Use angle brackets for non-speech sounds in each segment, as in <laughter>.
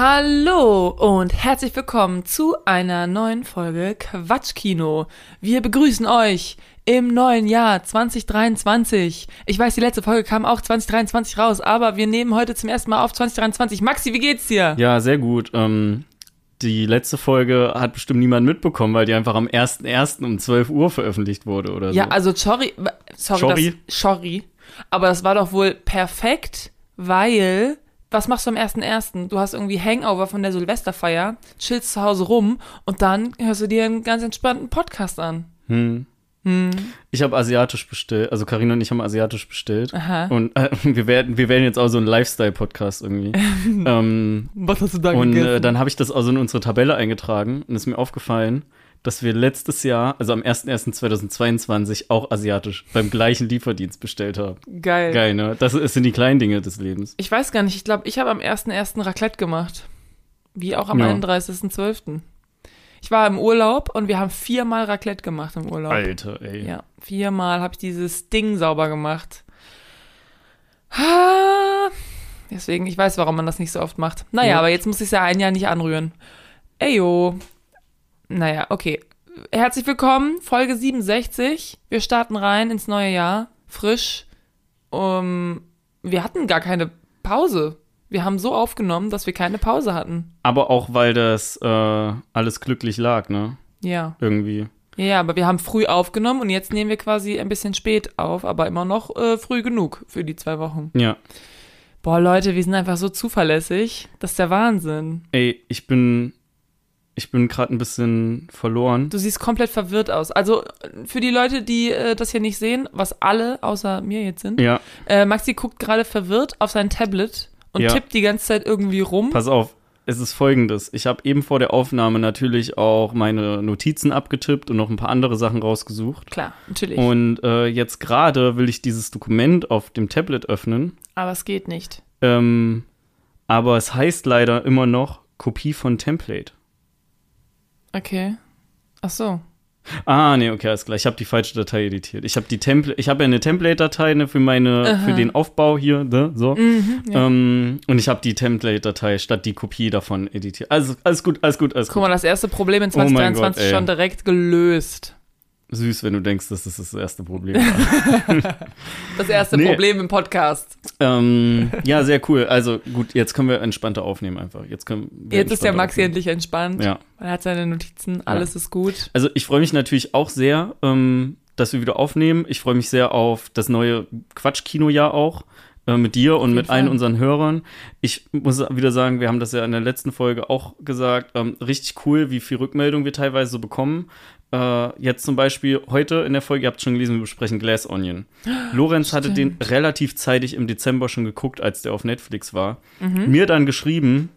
Hallo und herzlich willkommen zu einer neuen Folge Quatschkino. Wir begrüßen euch im neuen Jahr 2023. Ich weiß, die letzte Folge kam auch 2023 raus, aber wir nehmen heute zum ersten Mal auf 2023. Maxi, wie geht's dir? Ja, sehr gut. Ähm, die letzte Folge hat bestimmt niemand mitbekommen, weil die einfach am 1.1. um 12 Uhr veröffentlicht wurde oder Ja, so. also sorry, sorry, Sorry? Das, sorry, aber das war doch wohl perfekt, weil was machst du am 1.1.? Du hast irgendwie Hangover von der Silvesterfeier, chillst zu Hause rum und dann hörst du dir einen ganz entspannten Podcast an. Hm. Ich habe asiatisch bestellt, also Karina und ich haben asiatisch bestellt. Aha. Und äh, <laughs> wir werden, wir werden jetzt auch so ein Lifestyle-Podcast irgendwie. <laughs> ähm, Was hast du da und äh, dann habe ich das also in unsere Tabelle eingetragen und ist mir aufgefallen, dass wir letztes Jahr, also am 01.01.2022, auch asiatisch beim gleichen Lieferdienst bestellt haben. Geil. Geil, ne? Das sind die kleinen Dinge des Lebens. Ich weiß gar nicht, ich glaube, ich habe am 1.1. Raclette gemacht. Wie auch am Ja. 31.12. Ich war im Urlaub und wir haben viermal Raclette gemacht im Urlaub. Alter, ey. Ja, viermal habe ich dieses Ding sauber gemacht. Ah, Deswegen, ich weiß, warum man das nicht so oft macht. Naja, Ja. aber jetzt muss ich es ja ein Jahr nicht anrühren. Eyo. Naja, okay. Herzlich willkommen, Folge 67. Wir starten rein ins neue Jahr, frisch. Um, wir hatten gar keine Pause. Wir haben so aufgenommen, dass wir keine Pause hatten. Aber auch, weil das äh, alles glücklich lag, ne? Ja. Irgendwie. Ja, aber wir haben früh aufgenommen und jetzt nehmen wir quasi ein bisschen spät auf, aber immer noch äh, früh genug für die zwei Wochen. Ja. Boah, Leute, wir sind einfach so zuverlässig. Das ist der Wahnsinn. Ey, ich bin. Ich bin gerade ein bisschen verloren. Du siehst komplett verwirrt aus. Also für die Leute, die äh, das hier nicht sehen, was alle außer mir jetzt sind, Ja, äh, Maxi guckt gerade verwirrt auf sein Tablet und Ja. tippt die ganze Zeit irgendwie rum. pass auf. Es ist folgendes. Ich habe eben vor der Aufnahme natürlich auch meine Notizen abgetippt und noch ein paar andere Sachen rausgesucht. Klar, natürlich. Und äh, jetzt gerade will ich dieses Dokument auf dem Tablet öffnen. aber es geht nicht. Ähm, aber es heißt leider immer noch Kopie von Template. Okay. Ach so. Ah, nee, okay, alles klar. Ich habe die falsche Datei editiert. Ich habe die Template, ich habe ja eine Template-Datei ne, für meine, für den Aufbau hier, ne, so. Mhm, ja. Ähm, und ich habe die Template-Datei statt die Kopie davon editiert. Also alles gut, alles gut, alles Guck gut. mal, das erste Problem in Oh mein 2023 Gott, ey. schon direkt gelöst. Süß, wenn du denkst, dass das das erste Problem war. <laughs> Das erste Nee. Problem im Podcast. ähm, ja, sehr cool. Also gut, jetzt können wir entspannter aufnehmen einfach. Jetzt können Jetzt ist der Maxi aufnehmen. endlich entspannt. Ja. Er hat seine Notizen, alles ist gut. Also ich freue mich natürlich auch sehr, ähm, dass wir wieder aufnehmen. Ich freue mich sehr auf das neue Quatsch-Kino-Jahr auch äh, mit dir und mit allen unseren Hörern. Ich muss wieder sagen, wir haben das ja in der letzten Folge auch gesagt, ähm, richtig cool, wie viel Rückmeldung wir teilweise so bekommen. Äh, jetzt zum Beispiel heute in der Folge, ihr habt schon gelesen, wir besprechen Glass Onion. Lorenz hatte den relativ zeitig im Dezember schon geguckt, als der auf Netflix war. Mhm. Mir dann geschrieben,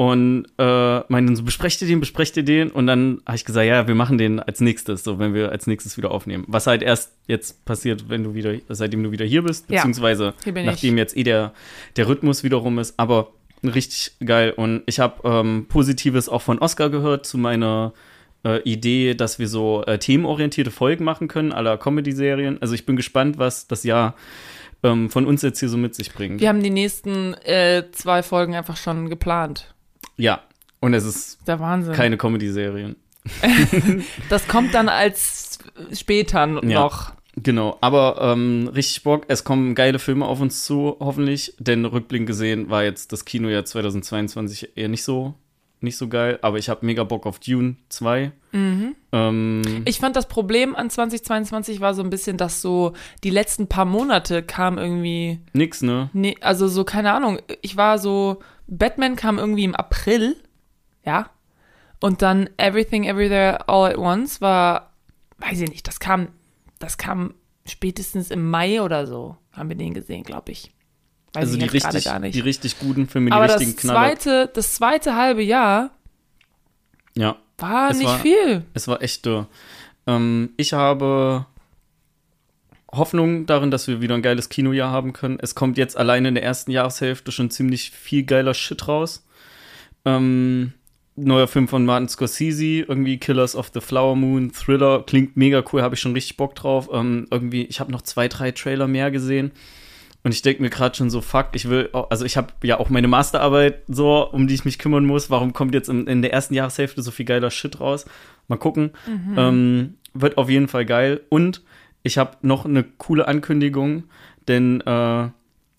und äh, meinen so, besprecht ihr den, besprecht ihr den? Und dann habe ich gesagt, ja, wir machen den als nächstes, so wenn wir als nächstes wieder aufnehmen. Was halt erst jetzt passiert, wenn du wieder, seitdem du wieder hier bist, Ja, beziehungsweise hier bin nachdem jetzt eh der, der Rhythmus wieder rum ist. Aber richtig geil. Und ich habe ähm, Positives auch von Oscar gehört zu meiner äh, Idee, dass wir so äh, themenorientierte Folgen machen können, aller Comedy-Serien. Also ich bin gespannt, was das Jahr ähm, von uns jetzt hier so mit sich bringt. Wir haben die nächsten äh, zwei Folgen einfach schon geplant. Ja. Und es ist Der Wahnsinn. keine Comedy-Serien. <laughs> das kommt dann als später n- Ja. noch. Genau, aber ähm, richtig Bock. Es kommen geile Filme auf uns zu, hoffentlich. Denn rückblickend gesehen war jetzt das Kinojahr 2022 eher nicht so, nicht so geil. Aber ich habe mega Bock auf Dune 2. Mhm. Ähm, Ich fand das Problem an 2022 war so ein bisschen, dass so die letzten paar Monate kam irgendwie, nix, ne? nee, also so, keine Ahnung, ich war so, Batman kam irgendwie im April, ja, und dann Everything Everywhere All at Once war, weiß ich nicht, das kam, das kam spätestens im Mai oder so, haben wir den gesehen, glaube ich. Weiß also die richtig, die richtig guten Filme, die Aber richtigen das Knaller. zweite, das zweite halbe Jahr Ja, war nicht war- viel. es war echt dürr. Ähm, ich habe Hoffnung darin, dass wir wieder ein geiles Kinojahr haben können. Es kommt jetzt alleine in der ersten Jahreshälfte schon ziemlich viel geiler Shit raus. Ähm, neuer Film von Martin Scorsese, irgendwie Killers of the Flower Moon, Thriller, klingt mega cool, habe ich schon richtig Bock drauf. Ähm, irgendwie, ich habe noch zwei, drei Trailer mehr gesehen. Und ich denke mir gerade schon so, fuck, ich will, also ich habe ja auch meine Masterarbeit so, um die ich mich kümmern muss. Warum kommt jetzt in, in der ersten Jahreshälfte so viel geiler Shit raus? Mal gucken. Ähm, wird auf jeden Fall geil. Und ich habe noch eine coole Ankündigung, denn äh,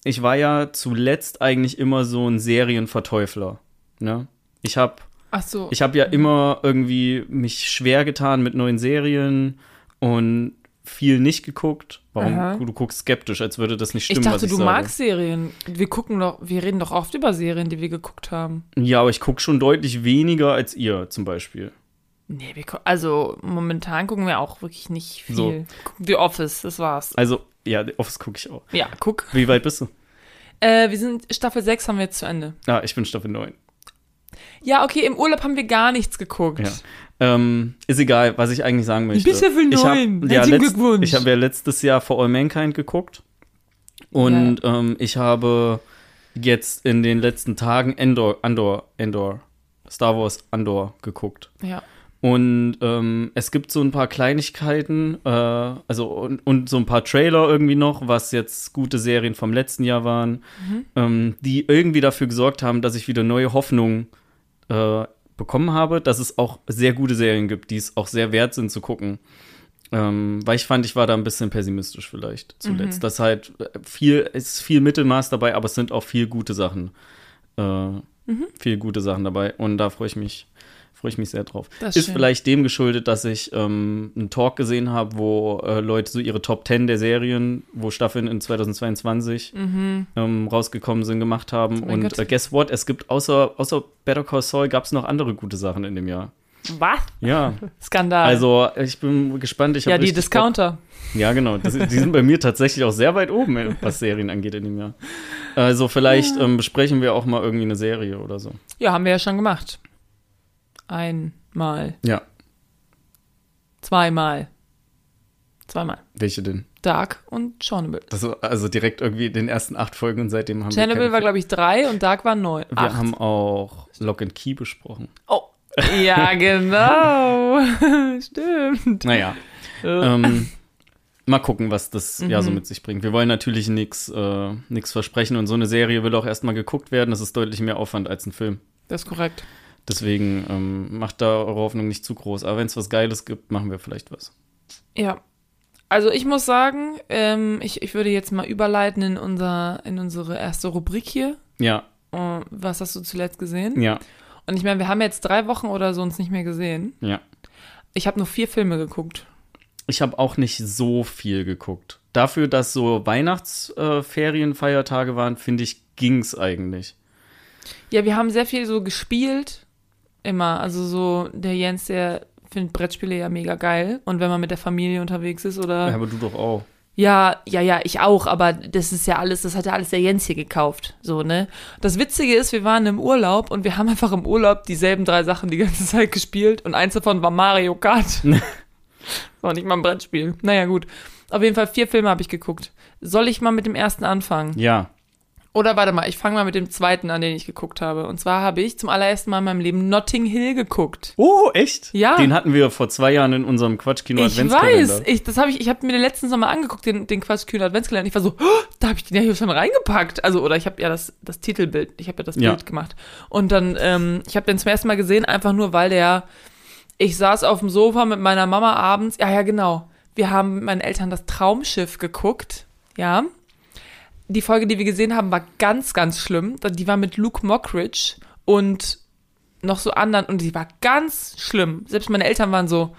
ich war ja zuletzt eigentlich immer so ein Serienverteufler. Ne? Ich habe so. ich habe ja immer irgendwie mich schwer getan mit neuen Serien und viel nicht geguckt. Warum? Aha. Du guckst skeptisch, als würde das nicht ich stimmen, dachte, was ich du sage. magst Serien. Wir gucken doch, wir reden doch oft über Serien, die wir geguckt haben. Ja, aber ich gucke schon deutlich weniger als ihr zum Beispiel. Nee, wir also momentan gucken wir auch wirklich nicht viel. So. The Office, das war's. Also, ja, The Office gucke ich auch. Ja, guck. Wie weit bist du? Äh, wir sind Staffel 6 haben wir jetzt zu Ende. Ah, ich bin Staffel 9. Ja, okay, im Urlaub haben wir gar nichts geguckt. Ja. Ähm, ist egal, was ich eigentlich sagen möchte. bist Staffel ich hab, 9. ja, Glückwunsch. Ich habe ja letztes Jahr For All Mankind geguckt. Und ähm, ich habe jetzt in den letzten Tagen Endor, Andor, Endor, Star Wars Andor geguckt. Ja. Und ähm, es gibt so ein paar Kleinigkeiten, äh, also und, und so ein paar Trailer irgendwie noch, was jetzt gute Serien vom letzten Jahr waren, ähm, die irgendwie dafür gesorgt haben, dass ich wieder neue Hoffnung äh, bekommen habe, dass es auch sehr gute Serien gibt, die es auch sehr wert sind zu gucken. Ähm, weil ich fand, ich war da ein bisschen pessimistisch vielleicht zuletzt. Das halt viel, es ist viel Mittelmaß dabei, aber es sind auch viel gute Sachen. Äh, Viel gute Sachen dabei. Und da freue ich mich, freue ich mich sehr drauf. Das ist schön. vielleicht dem geschuldet, dass ich ähm, einen Talk gesehen habe, wo äh, Leute so ihre Top 10 der Serien, wo Staffeln in 2022 ähm, rausgekommen sind, gemacht haben. Mhm. Oh Und äh, guess what? Es gibt außer, außer Better Call Saul gab es noch andere gute Sachen in dem Jahr. Was? Ja, <laughs> Skandal. also ich bin gespannt. Ich ja, die Bock. Discounter. Ja, genau. Das, die sind bei mir tatsächlich auch sehr weit oben, äh, was Serien angeht in dem Jahr. Also vielleicht ähm, besprechen wir auch mal irgendwie eine Serie oder so. Ja, haben wir ja schon gemacht. Einmal. Ja, Zweimal. Zweimal. welche denn? Dark und Chernobyl. Das also direkt irgendwie in den ersten acht Folgen und seitdem haben wir Chernobyl war, glaube ich, drei und Dark war neun. Wir Acht. haben auch Lock and Key besprochen. Oh. Ja, <laughs> genau. <laughs> Stimmt. Naja, ähm, mal gucken, was das Jahr so mit sich bringt. Wir wollen natürlich nichts äh, nix versprechen und so eine Serie will auch erstmal geguckt werden. Das ist deutlich mehr Aufwand als ein Film. Das ist korrekt. Deswegen ähm, macht da eure Hoffnung nicht zu groß. Aber wenn es was Geiles gibt, machen wir vielleicht was. Ja. Also ich muss sagen, ähm, ich, ich würde jetzt mal überleiten in, unser, in unsere erste Rubrik hier. Ja, Äh, was hast du zuletzt gesehen? ja, Und ich meine, wir haben jetzt drei Wochen oder so uns nicht mehr gesehen. ja. Ich habe nur vier Filme geguckt. Ich habe auch nicht so viel geguckt. Dafür, dass so Weihnachtsferien, Feiertage waren, finde ich, ging's eigentlich. Ja, wir haben sehr viel so gespielt. Immer. Also so, der Jens, der findet Brettspiele ja mega geil. Und wenn man mit der Familie unterwegs ist oder. Ja, aber du doch auch. Ja, ja, ja, ich auch, aber das ist ja alles, das hat ja alles der Jens hier gekauft, so, ne? Das Witzige ist, wir waren im Urlaub und wir haben einfach im Urlaub dieselben drei Sachen die ganze <laughs> Zeit gespielt und eins davon war Mario Kart. <laughs> war nicht mal ein Brettspiel. Naja, gut. Auf jeden Fall vier Filme habe ich geguckt. Soll ich mal mit dem ersten anfangen? Ja, Oder warte mal, ich fange mal mit dem zweiten an, den ich geguckt habe. Und zwar habe ich zum allerersten Mal in meinem Leben Notting Hill geguckt. Oh, echt? Ja. Den hatten wir vor zwei Jahren in unserem Quatschkino Ich Adventskalender. weiß, ich, das habe ich, ich habe mir den letzten Sommer angeguckt, den, den Quatschkühn Adventskalender. Ich war so, oh, da habe ich den ja hier schon reingepackt. Also, oder ich habe ja das, das Titelbild, ich habe ja das Ja. Bild gemacht. Und dann, ähm, ich habe den zum ersten Mal gesehen, einfach nur, weil der, ich saß auf dem Sofa mit meiner Mama abends, ja, ja, genau. Wir haben mit meinen Eltern das Traumschiff geguckt, ja. Die Folge, die wir gesehen haben, war ganz, ganz schlimm. Die war mit Luke Mockridge und noch so anderen und die war ganz schlimm. Selbst meine Eltern waren so,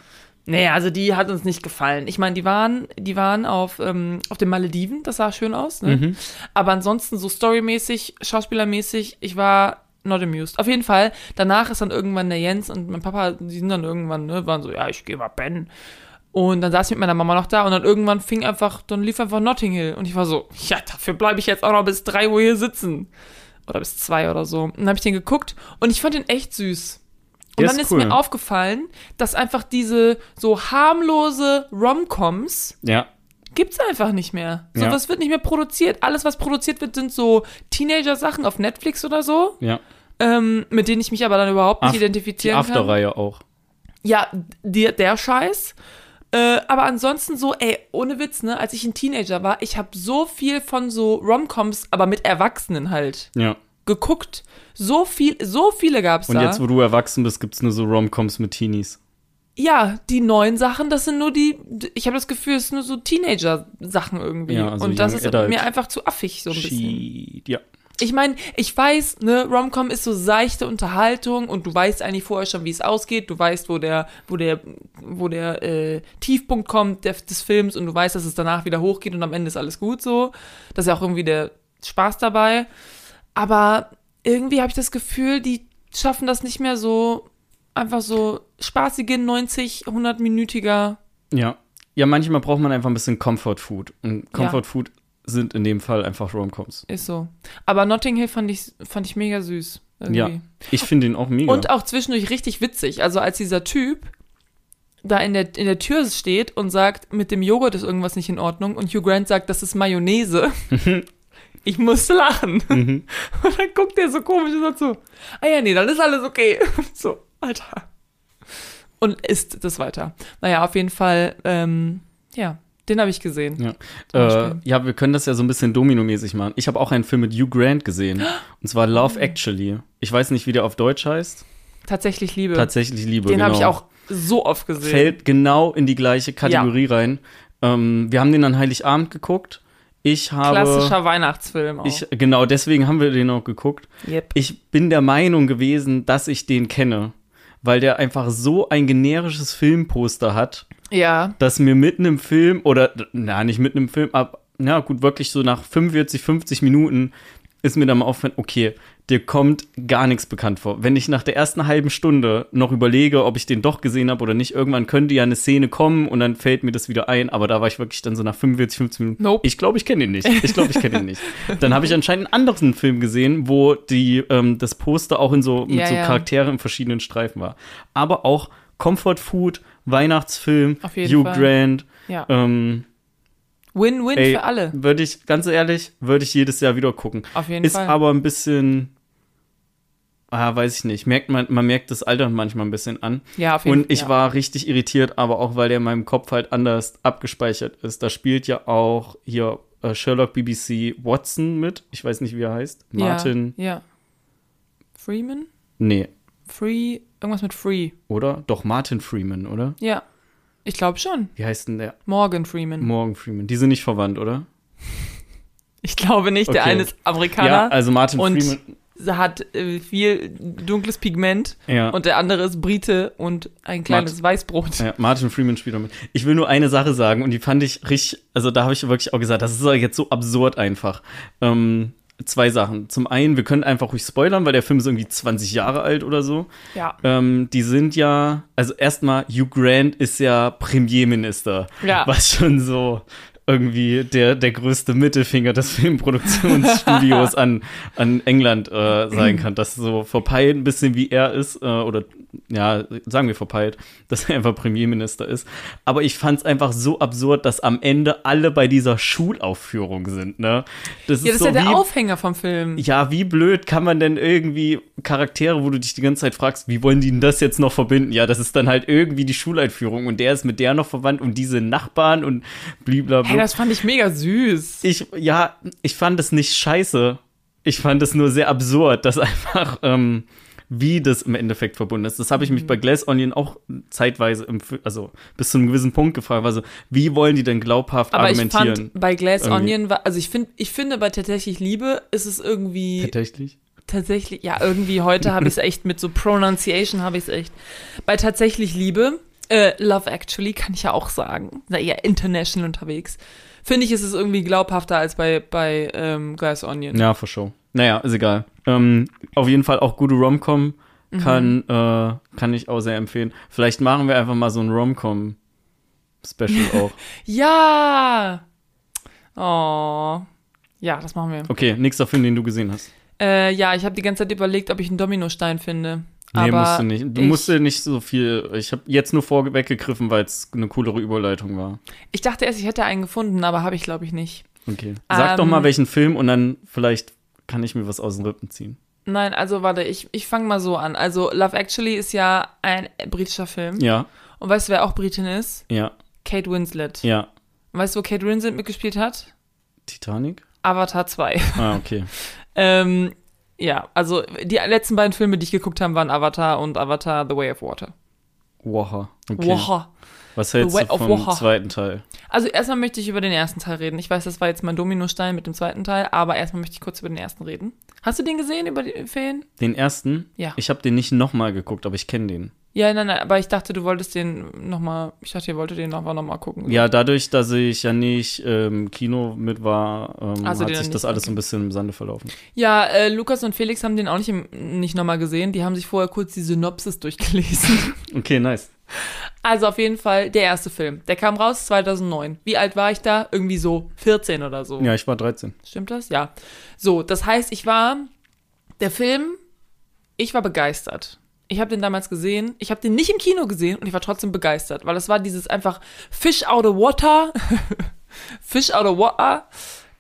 nee, also die hat uns nicht gefallen. Ich meine, die waren, die waren auf, ähm, auf den Malediven, das sah schön aus, ne? Mhm. Aber ansonsten so storymäßig, schauspielermäßig, ich war not amused. Auf jeden Fall, danach ist dann irgendwann der Jens und mein Papa, die sind dann irgendwann, ne, waren so, ja, ich gehe mal pennen. Und dann saß ich mit meiner Mama noch da und dann irgendwann fing einfach, dann lief einfach Notting Hill. Und ich war so, ja, dafür bleibe ich jetzt auch noch bis drei Uhr hier sitzen. Oder bis zwei oder so. Und dann habe ich den geguckt und ich fand den echt süß. Und Der dann ist cool. mir aufgefallen, dass einfach diese so harmlose Romcoms Ja, gibt's einfach nicht mehr. So Ja. was wird nicht mehr produziert. Alles, was produziert wird, sind so Teenager-Sachen auf Netflix oder so, ja. ähm, mit denen ich mich aber dann überhaupt nicht Af- Die identifizieren kann. After-Reihe auch. Ja, die, der Scheiß. Äh, aber ansonsten so, ey, ohne Witz, ne, als ich ein Teenager war, ich habe so viel von so Romcoms, aber mit Erwachsenen halt Ja. geguckt. So viel, so viele gab's Und da. jetzt, wo du erwachsen bist, gibt's nur so Romcoms mit Teenies. ja, die neuen Sachen, das sind nur die, ich habe das Gefühl, es sind nur so Teenager-Sachen irgendwie. Ja, also Und das ist Adult. mir einfach zu affig so ein bisschen. Ja. Ich meine, ich weiß, ne, Romcom ist so seichte Unterhaltung und du weißt eigentlich vorher schon, wie es ausgeht. Du weißt, wo der, wo der, wo der äh, Tiefpunkt kommt der, des Films und du weißt, dass es danach wieder hochgeht und am Ende ist alles gut so. Das ist ja auch irgendwie der Spaß dabei. Aber irgendwie habe ich das Gefühl, die schaffen das nicht mehr so einfach so spaßige 90, 100-minütiger. Ja. Ja, manchmal braucht man einfach ein bisschen Comfort Food. Und Ja. Comfort Food sind in dem Fall einfach Romcoms. Ist so. Aber Notting Hill fand ich, fand ich mega süß. Irgendwie. Ja. Ich finde ihn auch mega. Und auch zwischendurch richtig witzig. Also als dieser Typ da in der, in der Tür steht und sagt, mit dem Joghurt ist irgendwas nicht in Ordnung und Hugh Grant sagt, das ist Mayonnaise. <laughs> ich musste lachen. Mhm. <laughs> Und dann guckt er so komisch und sagt so, ah ja, nee, dann ist alles okay. <laughs> So, Alter. Und isst das weiter. Naja, auf jeden Fall, ähm, ja, den habe ich gesehen. Ja. Äh, ja, wir können das ja so ein bisschen dominomäßig machen. Ich habe auch einen Film mit Hugh Grant gesehen. Und zwar Love Oh. Actually. Ich weiß nicht, wie der auf Deutsch heißt. Tatsächlich Liebe. Tatsächlich Liebe. den genau. habe ich auch so oft gesehen. Fällt genau in die gleiche Kategorie rein. Ähm, wir haben den an Heiligabend geguckt. Ich habe. Klassischer Weihnachtsfilm auch. Ich, genau, deswegen haben wir den auch geguckt. yep. Ich bin der Meinung gewesen, dass ich den kenne. Weil der einfach so ein generisches Filmposter hat, Ja, dass mir mitten im Film, oder, na, nicht mitten im Film, aber, na gut, wirklich so nach 45, 50 Minuten ist mir dann mal aufgefallen, okay, dir kommt gar nichts bekannt vor. Wenn ich nach der ersten halben Stunde noch überlege, ob ich den doch gesehen habe oder nicht, irgendwann könnte ja eine Szene kommen und dann fällt mir das wieder ein, aber da war ich wirklich dann so nach 45, 50 Minuten. Nope. Ich glaube, ich kenne ihn nicht. Ich glaube, ich kenne ihn nicht. <laughs> Dann habe ich anscheinend einen anderen Film gesehen, wo die, ähm, das Poster auch in so, mit Ja, so ja. Charakteren in verschiedenen Streifen war. Aber auch Comfort Food, Weihnachtsfilm, Hugh Fall. Grant, ja. ähm, Win-win für alle. Würde ich, ganz ehrlich, würde ich jedes Jahr wieder gucken. Auf jeden Ist Fall. aber ein bisschen, ah, weiß ich nicht, merkt man, man merkt das Alter manchmal ein bisschen an. ja, auf jeden Und ich ja. war richtig irritiert, aber auch, weil der in meinem Kopf halt anders abgespeichert ist. Da spielt ja auch hier äh, Sherlock BBC Watson mit. Ich weiß nicht, wie er heißt. Martin, Ja, ja. Freeman? nee, Free, irgendwas mit Free. oder? Doch, Martin Freeman, oder? Ja. Ich glaube schon. Wie heißt denn der? Morgan Freeman. Morgan Freeman. Die sind nicht verwandt, oder? <laughs> ich glaube nicht. Der Okay. eine ist Amerikaner. Ja, also Martin Freeman. Hat äh, viel dunkles Pigment. Ja. Und der andere ist Brite und ein kleines Weißbrot. Ja, Martin Freeman spielt damit. Ich will nur eine Sache sagen und die fand ich richtig, also da habe ich wirklich auch gesagt, das ist jetzt so absurd einfach. Ähm, zwei Sachen. Zum einen, wir können einfach ruhig spoilern, weil der Film ist irgendwie 20 Jahre alt oder so. Ja. Ähm, die sind ja, also erstmal, Hugh Grant ist ja Premierminister. Ja. Was schon so irgendwie der, der größte Mittelfinger des <laughs> Filmproduktionsstudios an, an England äh, sein <clears throat> kann. Das so verpeilt ein bisschen wie er ist, äh, oder ja, sagen wir verpeilt, <laughs> dass er einfach Premierminister ist. Aber ich fand es einfach so absurd, dass am Ende alle bei dieser Schulaufführung sind, ne? Das Ja, das ist so ja der wie, Aufhänger vom Film. ja, wie blöd kann man denn irgendwie Charaktere, wo du dich die ganze Zeit fragst, wie wollen die denn das jetzt noch verbinden? Ja, das ist dann halt irgendwie die Schuleinführung und der ist mit der noch verwandt und diese Nachbarn und blablabla. Hey, das fand ich mega süß. ich, ja, ich fand es nicht scheiße. Ich fand es nur sehr absurd, dass <laughs> einfach, ähm, wie das im Endeffekt verbunden ist. Das habe ich mich bei Glass Onion auch zeitweise, im, also bis zu einem gewissen Punkt gefragt. Also, wie wollen die denn glaubhaft Aber ich argumentieren? fand bei Glass Irgendwie. Onion war, also ich finde, ich finde bei tatsächlich Liebe ist es irgendwie Tatsächlich? tatsächlich, ja, irgendwie heute habe ich es echt mit so Pronunciation habe ich es echt. Bei tatsächlich Liebe, äh, Love Actually kann ich ja auch sagen, na eher international unterwegs. Finde ich, ist es irgendwie glaubhafter als bei, bei ähm, Glass Onion. Ja, for sure. Naja, ist egal. Ähm, auf jeden Fall auch gute Romcom Mhm. kann, äh, kann ich auch sehr empfehlen. Vielleicht machen wir einfach mal so ein Romcom-Special <laughs> auch. Ja! Oh. Ja, das machen wir. Okay, nächster Film, den du gesehen hast. Äh, ja, ich habe die ganze Zeit überlegt, ob ich einen Dominostein finde. Nee, aber musst du nicht. Du ich, musst dir nicht so viel. Ich habe jetzt nur vorweggegriffen, weil es eine coolere Überleitung war. Ich dachte erst, ich hätte einen gefunden, aber habe ich, glaube ich, nicht. Okay. Sag doch Ähm, mal, welchen Film und dann vielleicht kann ich mir was aus den Rippen ziehen. Nein, also warte, ich, ich fange mal so an. Also Love Actually ist ja ein britischer Film. Ja, Und weißt du, wer auch Britin ist? ja. Kate Winslet. Ja. Weißt du, wo Kate Winslet mitgespielt hat? Titanic? Avatar 2. Ah, okay. <laughs> ähm, ja, also die letzten beiden Filme, die ich geguckt habe, waren Avatar und Avatar The Way of Water. Waha. Okay. Waha. Was hältst du vom Waha. zweiten Teil? Also erstmal möchte ich über den ersten Teil reden. Ich weiß, das war jetzt mein Dominostein mit dem zweiten Teil, aber erstmal möchte ich kurz über den ersten reden. Hast du den gesehen über die Ferien? Den ersten? Ja. Ich habe den nicht nochmal geguckt, aber ich kenne den. Ja, nein, nein, aber ich dachte, du wolltest den nochmal, ich dachte, ihr wolltet den nochmal gucken. Ja, dadurch, dass ich ja nicht ähm, im Kino mit war, ähm, Also hat sich noch das alles okay. ein bisschen im Sande verlaufen. Ja, äh, Lukas und Felix haben den auch nicht, im, nicht nochmal gesehen. Die haben sich vorher kurz die Synopsis durchgelesen. Okay, nice. <laughs> Also auf jeden Fall der erste Film. Der kam raus 2009. Wie alt war ich da? Irgendwie so 14 oder so. Ja, ich war 13. Stimmt das? Ja. So, das heißt, ich war, der Film, ich war begeistert. Ich habe den damals gesehen. Ich habe den nicht im Kino gesehen und ich war trotzdem begeistert, weil es war dieses einfach Fish out of water. <laughs> Fish out of water.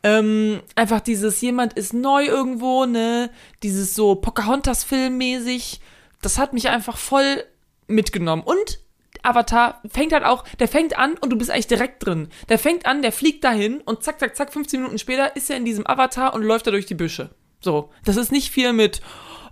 Ähm, einfach dieses, jemand ist neu irgendwo, ne? Dieses so Pocahontas-Film-mäßig. Das hat mich einfach voll mitgenommen. Und Avatar fängt halt auch, der fängt an und du bist eigentlich direkt drin. Der fängt an, der fliegt dahin und zack, zack, zack, 15 Minuten später ist er in diesem Avatar und läuft da durch die Büsche. So, das ist nicht viel mit,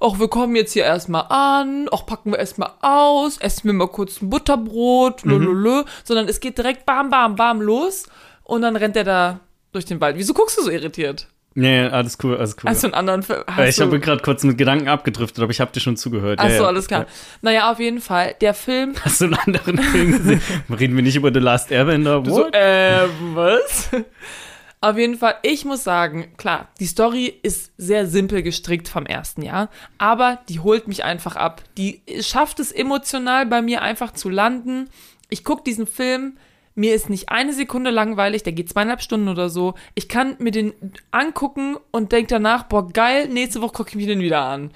ach, wir kommen jetzt hier erstmal an, ach, packen wir erstmal aus, essen wir mal kurz ein Butterbrot, lululü, sondern es geht direkt bam, bam, bam los und dann rennt er da durch den Wald. Wieso guckst du so irritiert? Nee, alles cool, alles cool. Hast du einen anderen Film? Äh, ich du- habe gerade kurz mit Gedanken abgedriftet, aber ich habe dir schon zugehört. Ach Ja, so, ja. alles klar. Naja, auf jeden Fall, der Film <laughs> Hast du einen anderen Film gesehen? Reden wir nicht über The Last Airbender? So, What? äh, was? <laughs> Auf jeden Fall, ich muss sagen, klar, die Story ist sehr simpel gestrickt vom ersten Jahr, aber die holt mich einfach ab. Die schafft es emotional bei mir einfach zu landen. Ich gucke diesen Film, mir ist nicht eine Sekunde langweilig, der geht zweieinhalb Stunden oder so. Ich kann mir den angucken und denke danach, boah, geil, nächste Woche gucke ich mir den wieder an.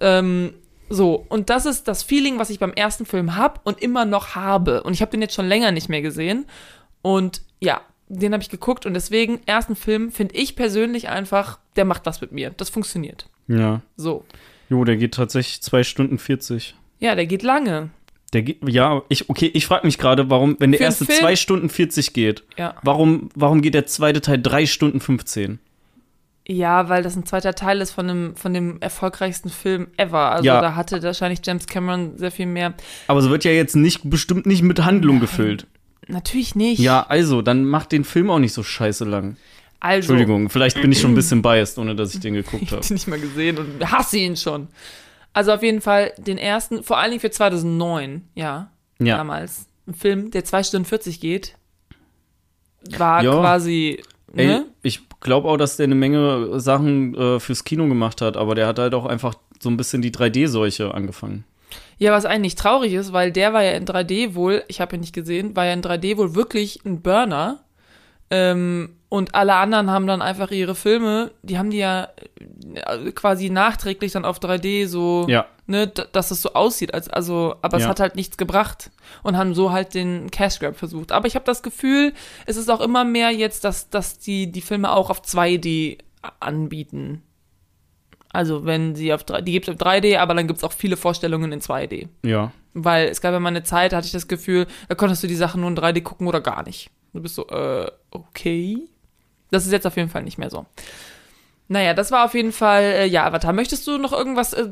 Ähm, so, und das ist das Feeling, was ich beim ersten Film habe und immer noch habe. Und ich habe den jetzt schon länger nicht mehr gesehen. Und ja, den habe ich geguckt und deswegen, ersten Film finde ich persönlich einfach, der macht was mit mir. Das funktioniert. Ja. So. Jo, der geht tatsächlich 2 Stunden 40. Ja, der geht lange. Der geht, ja, ich, okay, ich frage mich gerade, warum, wenn der Für erste Film- 2 Stunden 40 geht, Ja. warum, warum geht der zweite Teil 3 Stunden 15? Ja, weil das ein zweiter Teil ist von dem, von dem erfolgreichsten Film ever. Also Ja. da hatte wahrscheinlich James Cameron sehr viel mehr. Aber so wird ja jetzt nicht, bestimmt nicht mit Handlung gefüllt. Natürlich nicht. Ja, also, dann macht den Film auch nicht so scheiße lang. also. Entschuldigung, vielleicht bin ich schon ein <clears throat> bisschen biased, ohne dass ich den geguckt Ich hab habe. den nicht mal gesehen und hasse ihn schon. Also auf jeden Fall den ersten, vor allen Dingen für 2009, ja, Ja. damals. Ein Film, der 2 Stunden 40 geht, war Ja. quasi, Ey, ne? ich glaube auch, dass der eine Menge Sachen äh, fürs Kino gemacht hat, aber der hat halt auch einfach so ein bisschen die 3D-Seuche angefangen. Ja, was eigentlich traurig ist, weil der war ja in 3D wohl, ich habe ihn nicht gesehen, war ja in 3D wohl wirklich ein Burner. Ähm, und alle anderen haben dann einfach ihre Filme, die haben die ja äh, quasi nachträglich dann auf 3D so, Ja. ne, dass es so aussieht, als, also, aber es Ja. hat halt nichts gebracht und haben so halt den Cash Grab versucht. Aber ich habe das Gefühl, es ist auch immer mehr jetzt, dass, dass die, die Filme auch auf 2D anbieten. Also, wenn sie auf 3, die gibt es auf 3D, aber dann gibt es auch viele Vorstellungen in 2D. Ja. Weil es gab ja mal eine Zeit, da hatte ich das Gefühl, da konntest du die Sachen nur in 3D gucken oder gar nicht. Du bist so, äh, okay. Das ist jetzt auf jeden Fall nicht mehr so. Naja, das war auf jeden Fall, äh, ja, Avatar. Möchtest du noch irgendwas, äh,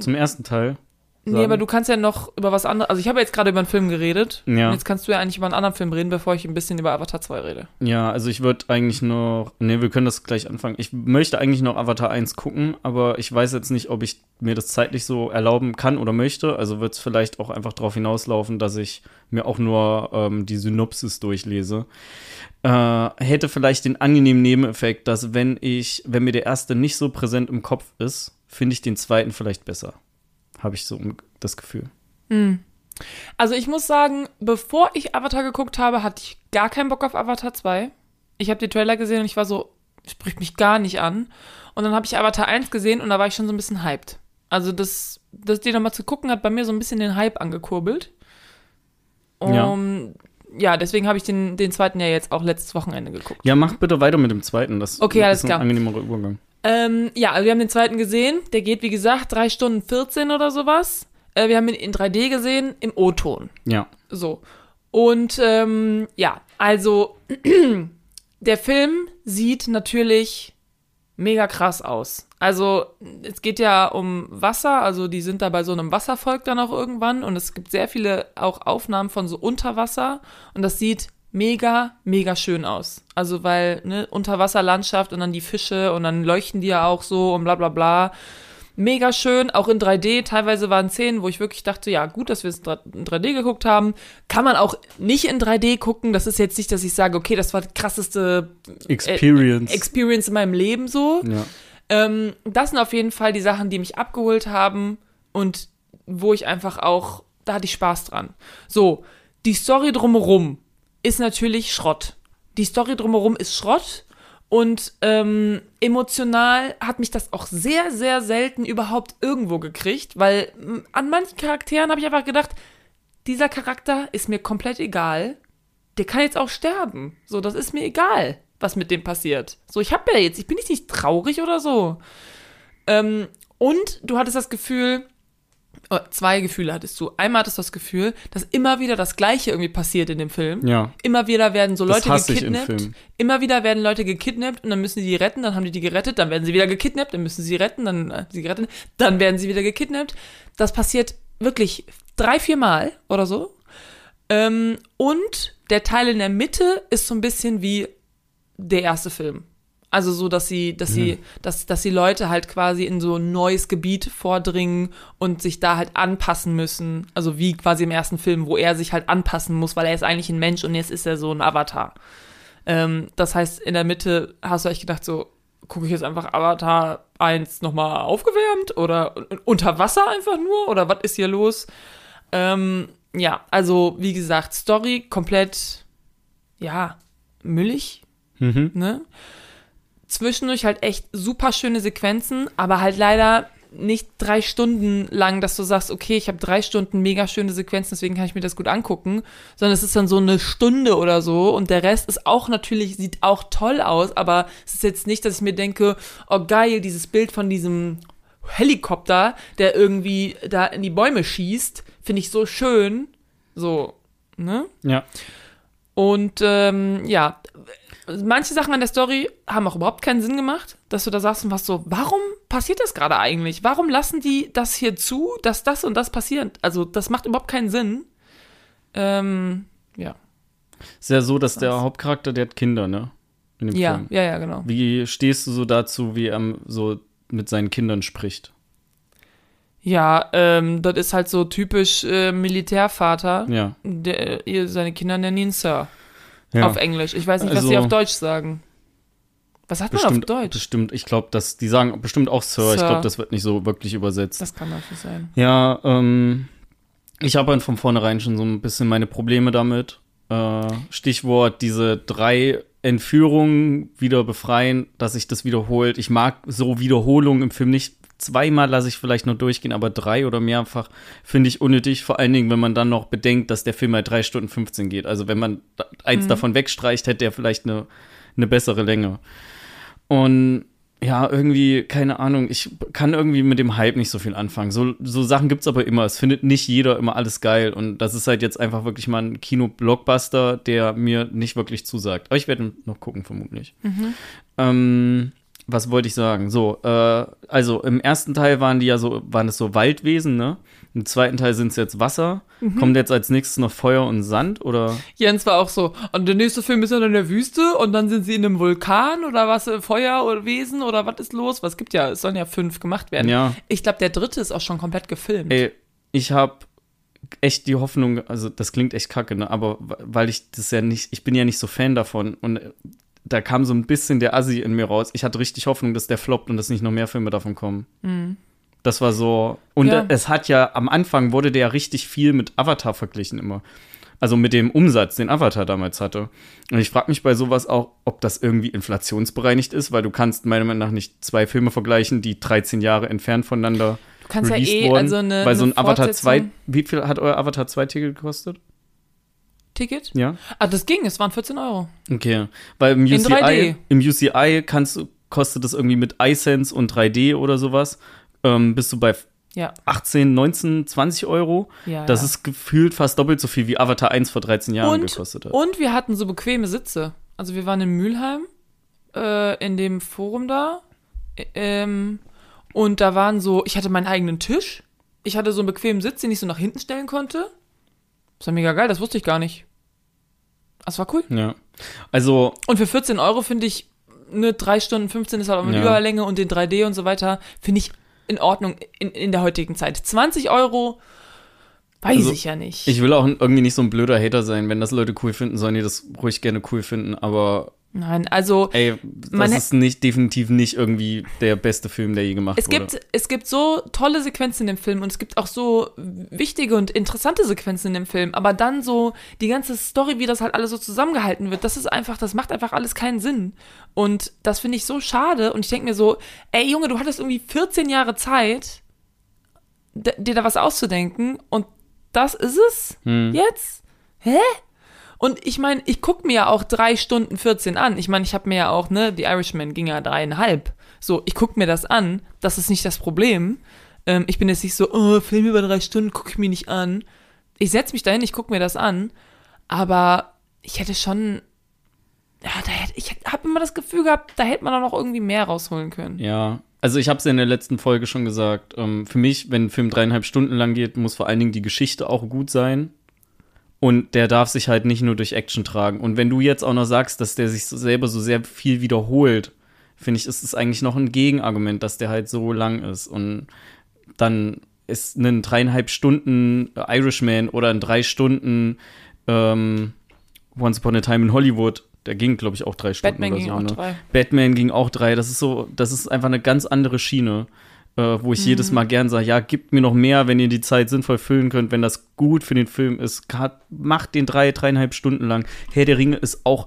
Zum ersten Teil. Nee, sagen. aber du kannst ja noch über was anderes, also ich habe jetzt gerade über einen Film geredet. Ja. Und jetzt kannst du ja eigentlich über einen anderen Film reden, bevor ich ein bisschen über Avatar 2 rede. Ja, also ich würde eigentlich noch. Nee, wir können das gleich anfangen. Ich möchte eigentlich noch Avatar 1 gucken, aber ich weiß jetzt nicht, ob ich mir das zeitlich so erlauben kann oder möchte. Also wird es vielleicht auch einfach darauf hinauslaufen, dass ich mir auch nur ähm, die Synopsis durchlese. Äh, hätte vielleicht den angenehmen Nebeneffekt, dass wenn ich, wenn mir der erste nicht so präsent im Kopf ist, finde ich den zweiten vielleicht besser. Habe ich so das Gefühl. Also ich muss sagen, bevor ich Avatar geguckt habe, hatte ich gar keinen Bock auf Avatar 2. Ich habe die Trailer gesehen und ich war so, spricht mich gar nicht an. Und dann habe ich Avatar 1 gesehen und da war ich schon so ein bisschen hyped. Also das, das die nochmal zu gucken, hat bei mir so ein bisschen den Hype angekurbelt. Ja. Um, ja, deswegen habe ich den, den zweiten ja jetzt auch letztes Wochenende geguckt. Ja, mach bitte weiter mit dem zweiten. Das Okay, ist alles ein klar. angenehmerer Übergang. Ähm, ja, also wir haben den zweiten gesehen. Der geht, wie gesagt, 3 Stunden 14 oder sowas. Äh, wir haben ihn in 3D gesehen, im O-Ton. Ja. So. Und ähm, ja, also <clears throat> der Film sieht natürlich mega krass aus. Also es geht ja um Wasser, also die sind da bei so einem Wasservolk dann auch irgendwann und es gibt sehr viele auch Aufnahmen von so Unterwasser und das sieht mega, mega schön aus. Also weil, ne, Unterwasserlandschaft und dann die Fische und dann leuchten die ja auch so und bla bla bla. Mega schön, auch in 3D. Teilweise waren Szenen, wo ich wirklich dachte, ja, gut, dass wir es in 3D geguckt haben. Kann man auch nicht in 3D gucken. Das ist jetzt nicht, dass ich sage, okay, das war die krasseste Experience, äh, Experience in meinem Leben so. ja. Ähm, das sind auf jeden Fall die Sachen, die mich abgeholt haben und wo ich einfach auch, da hatte ich Spaß dran. So, die Story drumherum ist natürlich Schrott. Die Story drumherum ist Schrott und ähm, emotional hat mich das auch sehr, sehr selten überhaupt irgendwo gekriegt, weil an manchen Charakteren habe ich einfach gedacht, dieser Charakter ist mir komplett egal. Der kann jetzt auch sterben. So, das ist mir egal, was mit dem passiert. So, ich habe ja jetzt, ich bin nicht, nicht traurig oder so. Ähm, und du hattest das Gefühl, zwei Gefühle hattest du. Einmal hattest du das Gefühl, dass immer wieder das Gleiche irgendwie passiert in dem Film. Ja. Immer wieder werden so Leute gekidnappt. Immer wieder werden Leute gekidnappt und dann müssen sie die retten, dann haben die die gerettet, dann werden sie wieder gekidnappt, dann müssen sie retten, dann äh, sie gerettet, dann werden sie wieder gekidnappt. Das passiert wirklich drei, vier Mal oder so. Ähm, und der Teil in der Mitte ist so ein bisschen wie der erste Film. Also so, dass sie, dass sie, dass, dass die Leute halt quasi in so ein neues Gebiet vordringen und sich da halt anpassen müssen. Also wie quasi im ersten Film, wo er sich halt anpassen muss, weil er ist eigentlich ein Mensch und jetzt ist er so ein Avatar. Ähm, das heißt, in der Mitte hast du echt gedacht, so, gucke ich jetzt einfach Avatar 1 nochmal aufgewärmt oder unter Wasser einfach nur? Oder was ist hier los? Ähm, ja, also wie gesagt, Story komplett, ja, müllig, Mhm. ne? Zwischendurch halt echt super schöne Sequenzen, aber halt leider nicht drei Stunden lang, dass du sagst, okay, ich habe drei Stunden mega schöne Sequenzen, deswegen kann ich mir das gut angucken, sondern es ist dann so eine Stunde oder so und der Rest ist auch natürlich, sieht auch toll aus, aber es ist jetzt nicht, dass ich mir denke, oh geil, dieses Bild von diesem Helikopter, der irgendwie da in die Bäume schießt, finde ich so schön, so, ne? Ja. Und ähm, ja, manche Sachen an der Story haben auch überhaupt keinen Sinn gemacht, dass du da sagst und warst so, warum passiert das gerade eigentlich? Warum lassen die das hier zu, dass das und das passiert? Also, das macht überhaupt keinen Sinn. Ähm, ja. Ist ja so, dass der Hauptcharakter, der hat Kinder, ne? In dem Ja, Film. ja, ja, genau. Wie stehst du so dazu, wie er so mit seinen Kindern spricht? Ja, ähm, das ist halt so typisch äh, Militärvater. Ja. Der, ihr, seine Kinder nennen ihn Sir. ja. Auf Englisch. Ich weiß nicht, was Also- sie auf Deutsch sagen. Was sagt man auf Bestimmt, Deutsch? bestimmt, ich glaube, dass die sagen bestimmt auch Sir. Ich Sir. glaube, das wird nicht so wirklich übersetzt. Das kann dafür sein. Ja, ähm, ich habe halt von vornherein schon so ein bisschen meine Probleme damit. Äh, Stichwort diese drei Entführungen wieder befreien, dass sich das wiederholt. Ich mag so Wiederholungen im Film nicht. Zweimal lasse ich vielleicht noch durchgehen, aber drei oder mehrfach finde ich unnötig. Vor allen Dingen, wenn man dann noch bedenkt, dass der Film halt drei Stunden 15 geht. Also wenn man eins davon wegstreicht, hätte er vielleicht eine, eine bessere Länge. Und ja, irgendwie, keine Ahnung, ich kann irgendwie mit dem Hype nicht so viel anfangen. So, so Sachen gibt's aber immer. Es findet nicht jeder immer alles geil. Und das ist halt jetzt einfach wirklich mal ein Kino-Blockbuster, der mir nicht wirklich zusagt. Aber ich werde noch gucken, vermutlich. Ähm, was wollte ich sagen? So, äh, also im ersten Teil waren die ja so, waren es so Waldwesen, ne? Im zweiten Teil sind es jetzt Wasser. Kommt jetzt als nächstes noch Feuer und Sand oder? Jens war auch so, und der nächste Film ist dann in der Wüste und dann sind sie in einem Vulkan oder was, äh, Feuer oder Wesen oder was ist los? Was gibt ja, es sollen ja fünf gemacht werden. Ja. Ich glaube, der dritte ist auch schon komplett gefilmt. Ey, ich habe echt die Hoffnung, also das klingt echt kacke, ne? aber weil ich das ja nicht, ich bin ja nicht so Fan davon und äh, da kam so ein bisschen der Assi in mir raus. Ich hatte richtig Hoffnung, dass der floppt und dass nicht noch mehr Filme davon kommen. Das war so. Und Ja. es hat ja, am Anfang wurde der ja richtig viel mit Avatar verglichen immer. Also mit dem Umsatz, den Avatar damals hatte. Und ich frage mich bei sowas auch, ob das irgendwie inflationsbereinigt ist, weil du kannst meiner Meinung nach nicht zwei Filme vergleichen, die 13 Jahre entfernt voneinander du kannst ja eh, wurden, also eine, weil so ein Avatar 2, Fortsetzung- wie viel hat euer Avatar 2 Ticket gekostet? Ticket? Ja. Ah, das ging, es waren 14 Euro. Okay, weil im UCI, 3D. im UCI kannst du, kostet das irgendwie mit iSense und 3D oder sowas, ähm, bist du bei Ja, 18, 19, 20 Euro. ja. Das ja. ist gefühlt fast doppelt so viel wie Avatar 1 vor 13 Jahren und, gekostet hat. und wir hatten so bequeme Sitze. Also wir waren in Mülheim, äh, in dem Forum da. Ähm, und da waren so, ich hatte meinen eigenen Tisch. Ich hatte so einen bequemen Sitz, den ich so nach hinten stellen konnte. Das war mega geil, das wusste ich gar nicht. Das war cool. ja. Also, Und für 14 Euro finde ich, eine 3 Stunden 15 ist halt auch mit Ja. Überlänge und den 3D und so weiter, finde ich in Ordnung in, in der heutigen Zeit. 20 Euro, weiß Also, ich ja nicht. ich will auch irgendwie nicht so ein blöder Hater sein. Wenn das Leute cool finden, sollen die das ruhig gerne cool finden. Aber Nein, also ey, das ist nicht, definitiv nicht irgendwie der beste Film, der je gemacht Es wurde. gibt, es gibt so tolle Sequenzen in dem Film und es gibt auch so wichtige und interessante Sequenzen in dem Film, aber dann so die ganze Story, wie das halt alles so zusammengehalten wird, das ist einfach, das macht einfach alles keinen Sinn. Und das finde ich so schade und ich denke mir so, ey Junge, du hattest irgendwie 14 Jahre Zeit, dir da was auszudenken und das ist es Hm. jetzt? Hä? Und ich meine, ich gucke mir ja auch drei Stunden 14 an. Ich meine, ich habe mir ja auch, ne, The Irishman ging ja dreieinhalb. So, ich gucke mir das an. Das ist nicht das Problem. Ähm, ich bin jetzt nicht so, oh, Film über drei Stunden gucke ich mir nicht an. Ich setze mich dahin, ich gucke mir das an. Aber ich hätte schon, ja, da hätte, ich habe immer das Gefühl gehabt, da hätte man auch noch irgendwie mehr rausholen können. Ja, also ich habe es ja in der letzten Folge schon gesagt. Ähm, für mich, wenn ein Film dreieinhalb Stunden lang geht, muss vor allen Dingen die Geschichte auch gut sein. Und der darf sich halt nicht nur durch Action tragen. Und wenn du jetzt auch noch sagst, dass der sich so selber so sehr viel wiederholt, finde ich, ist es eigentlich noch ein Gegenargument, dass der halt so lang ist. Und dann ist ein dreieinhalb Stunden Irishman oder ein drei Stunden ähm, Once Upon a Time in Hollywood, der ging, glaube ich, auch drei Stunden Batman oder ging so. auch ne? drei. Batman ging auch drei. Das ist so, das ist einfach eine ganz andere Schiene, äh, wo ich jedes Mal gern sage, ja, gebt mir noch mehr, wenn ihr die Zeit sinnvoll füllen könnt, wenn das gut für den Film ist. Grad, macht den drei, dreieinhalb Stunden lang. Herr der Ringe ist auch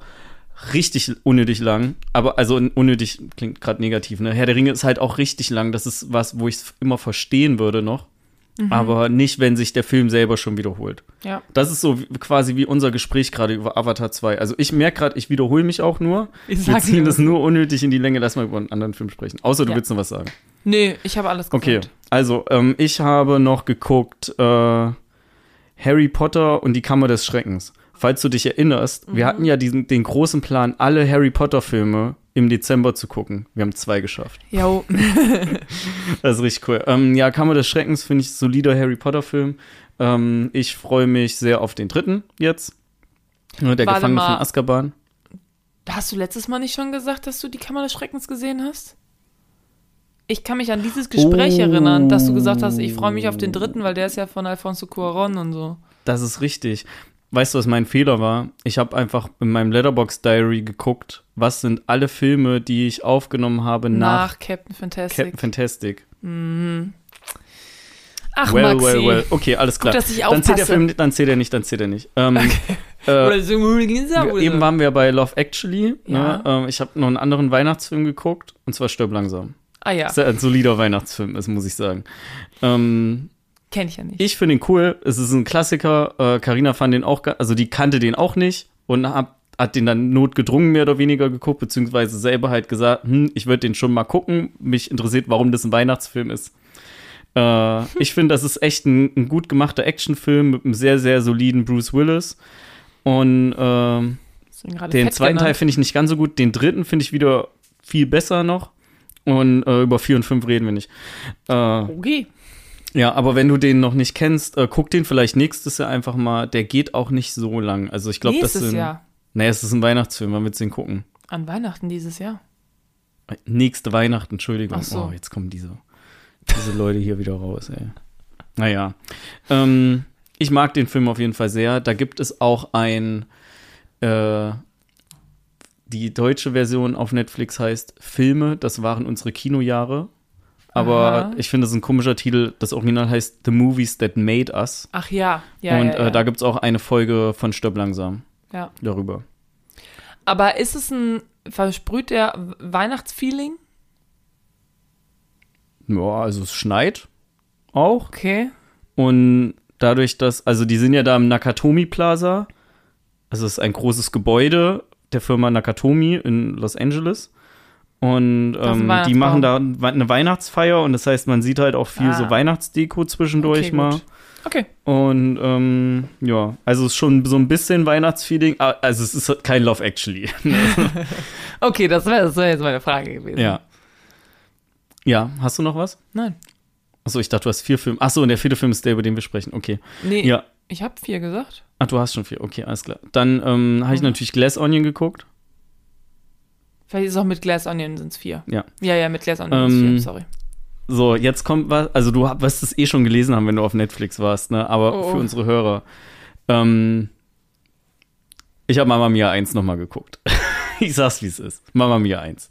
richtig unnötig lang, aber also unnötig klingt gerade negativ, ne? Herr der Ringe ist halt auch richtig lang. Das ist was, wo ich es immer verstehen würde noch. Aber nicht, wenn sich der Film selber schon wiederholt. Ja. Das ist so quasi wie unser Gespräch gerade über Avatar 2. Also ich merke gerade, ich wiederhole mich auch nur. Ich Wir ziehen das nur unnötig in die Länge. Lass mal über einen anderen Film sprechen. Außer du Ja. willst noch was sagen. Nee, ich habe alles gesagt. Okay, also ähm, ich habe noch geguckt äh, Harry Potter und die Kammer des Schreckens. Falls du dich erinnerst, wir Mhm. hatten ja diesen, den großen Plan, alle Harry Potter Filme im Dezember zu gucken. Wir haben zwei geschafft. Jo, <laughs> Das ist richtig cool. Ähm, ja, Kammer des Schreckens finde ich solider Harry Potter Film. Ähm, ich freue mich sehr auf den dritten jetzt. Der Warte Gefangene mal. von Azkaban. Hast du letztes Mal nicht schon gesagt, dass du die Kammer des Schreckens gesehen hast? Ich kann mich an dieses Gespräch Oh. erinnern, dass du gesagt hast, ich freue mich auf den dritten, weil der ist ja von Alfonso Cuarón und so. Das ist richtig. Weißt du, was mein Fehler war? Ich habe einfach in meinem Letterbox Diary geguckt, was sind alle Filme, die ich aufgenommen habe nach, Nach Captain Fantastic. Captain Fantastic. Ach, well, Maxi. well, well. Okay, alles klar. dass ich dann zählt der. Film, dann zählt er nicht, dann zählt er nicht. Ähm, äh, Oder so, eben waren wir bei Love Actually. Ja. Ne? Ähm, ich habe noch einen anderen Weihnachtsfilm geguckt, und zwar Stirb langsam. Ah ja, ein solider Weihnachtsfilm ist, muss ich sagen. Ähm, kenne ich ja nicht. ich finde ihn cool. Es ist ein Klassiker. Äh, Carina fand den auch, also die kannte den auch nicht und hab, hat den dann notgedrungen mehr oder weniger geguckt, beziehungsweise selber halt gesagt, hm, ich würde den schon mal gucken. Mich interessiert, warum das ein Weihnachtsfilm ist. Äh, <laughs> ich finde, das ist echt ein, ein gut gemachter Actionfilm mit einem sehr, sehr soliden Bruce Willis. Und gerade den fett zweiten Teil finde ich nicht ganz so gut. Den dritten finde ich wieder viel besser noch. Und äh, über vier und fünf reden wir nicht. Äh, Okay. Ja, aber wenn du den noch nicht kennst, äh, guck den vielleicht nächstes Jahr einfach mal. Der geht auch nicht so lang. Also ich glaube, das Nächstes sind. Jahr. Nee, es ist ein Weihnachtsfilm, man wird den gucken. An Weihnachten dieses Jahr. Nächste Weihnachten, Entschuldigung. Ach so. Oh, jetzt kommen diese, diese Leute hier wieder raus, ey. Naja. Ähm, ich mag den Film auf jeden Fall sehr. Da gibt es auch ein, äh, die deutsche Version auf Netflix heißt Filme, das waren unsere Kinojahre. Aber Aha. ich finde, das ist ein komischer Titel. Das Original heißt The Movies That Made Us. Ach ja, ja, Und ja, ja. Äh, da gibt es auch eine Folge von Stirb langsam ja. darüber. Aber ist es ein, versprüht der Weihnachtsfeeling? Ja, also es schneit auch. Okay. Und dadurch, dass, also die sind ja da im Nakatomi Plaza. Also es ist ein großes Gebäude der Firma Nakatomi in Los Angeles. Und ähm, die machen da eine Weihnachtsfeier und das heißt, man sieht halt auch viel Ah. so Weihnachtsdeko zwischendurch Okay, mal. gut. Okay. Und ähm, ja, also es ist schon so ein bisschen Weihnachtsfeeling. Also es ist kein Love Actually. <laughs> <laughs> Okay, das wäre wär jetzt meine Frage gewesen. ja. Ja, hast du noch was? Nein. Achso, ich dachte, du hast vier Filme. Achso, und der vierte Film ist der, über den wir sprechen. Okay. Nee, Ja. ich habe vier gesagt. Ach, du hast schon vier. Okay, alles klar. Dann ähm, habe ich Mhm. natürlich Glass Onion geguckt. Vielleicht ist es auch mit Glass Onion sind es vier. Ja. Ja, ja, mit Glass Onion sind Ähm, es vier, sorry. So, jetzt kommt was. Also, du wirst es eh schon gelesen haben, wenn du auf Netflix warst, ne? Aber Oh, oh. für unsere Hörer. Ähm, ich habe Mama Mia 1 nochmal geguckt. <laughs> ich sag's, wie es ist. Mama Mia 1.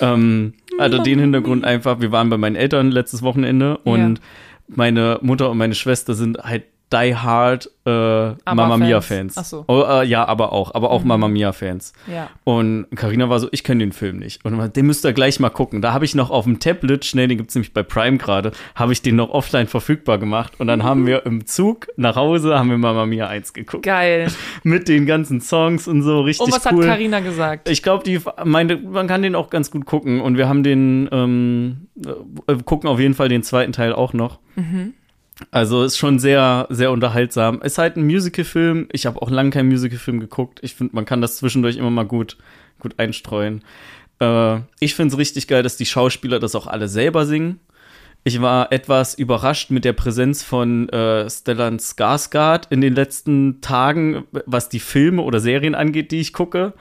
Ähm, also den Hintergrund einfach, wir waren bei meinen Eltern letztes Wochenende und meine Mutter und meine Schwester sind halt die hard äh, Mama Mia Fans. Ach so. Oh, äh, ja, aber auch, aber auch Mhm. Mama Mia Fans. Ja. Und Karina war so, ich kenne den Film nicht. Und den müsst ihr gleich mal gucken. Da habe ich noch auf dem Tablet, schnell, den gibt's nämlich bei Prime gerade, habe ich den noch offline verfügbar gemacht. Und dann haben wir im Zug nach Hause, haben wir Mama Mia 1 geguckt. Geil. <laughs> Mit den ganzen Songs und so, richtig Und was cool. hat Karina gesagt? ich glaube, die meinte, man kann den auch ganz gut gucken. Und wir haben den, ähm, äh, gucken auf jeden Fall den zweiten Teil auch noch. Mhm. Also ist schon sehr, sehr unterhaltsam. Ist halt ein Musical-Film. Ich habe auch lange keinen Musical-Film geguckt. Ich finde, man kann das zwischendurch immer mal gut, gut einstreuen. Äh, ich finde es richtig geil, dass die Schauspieler das auch alle selber singen. Ich war etwas überrascht mit der Präsenz von äh, Stellan Skarsgård in den letzten Tagen, was die Filme oder Serien angeht, die ich gucke.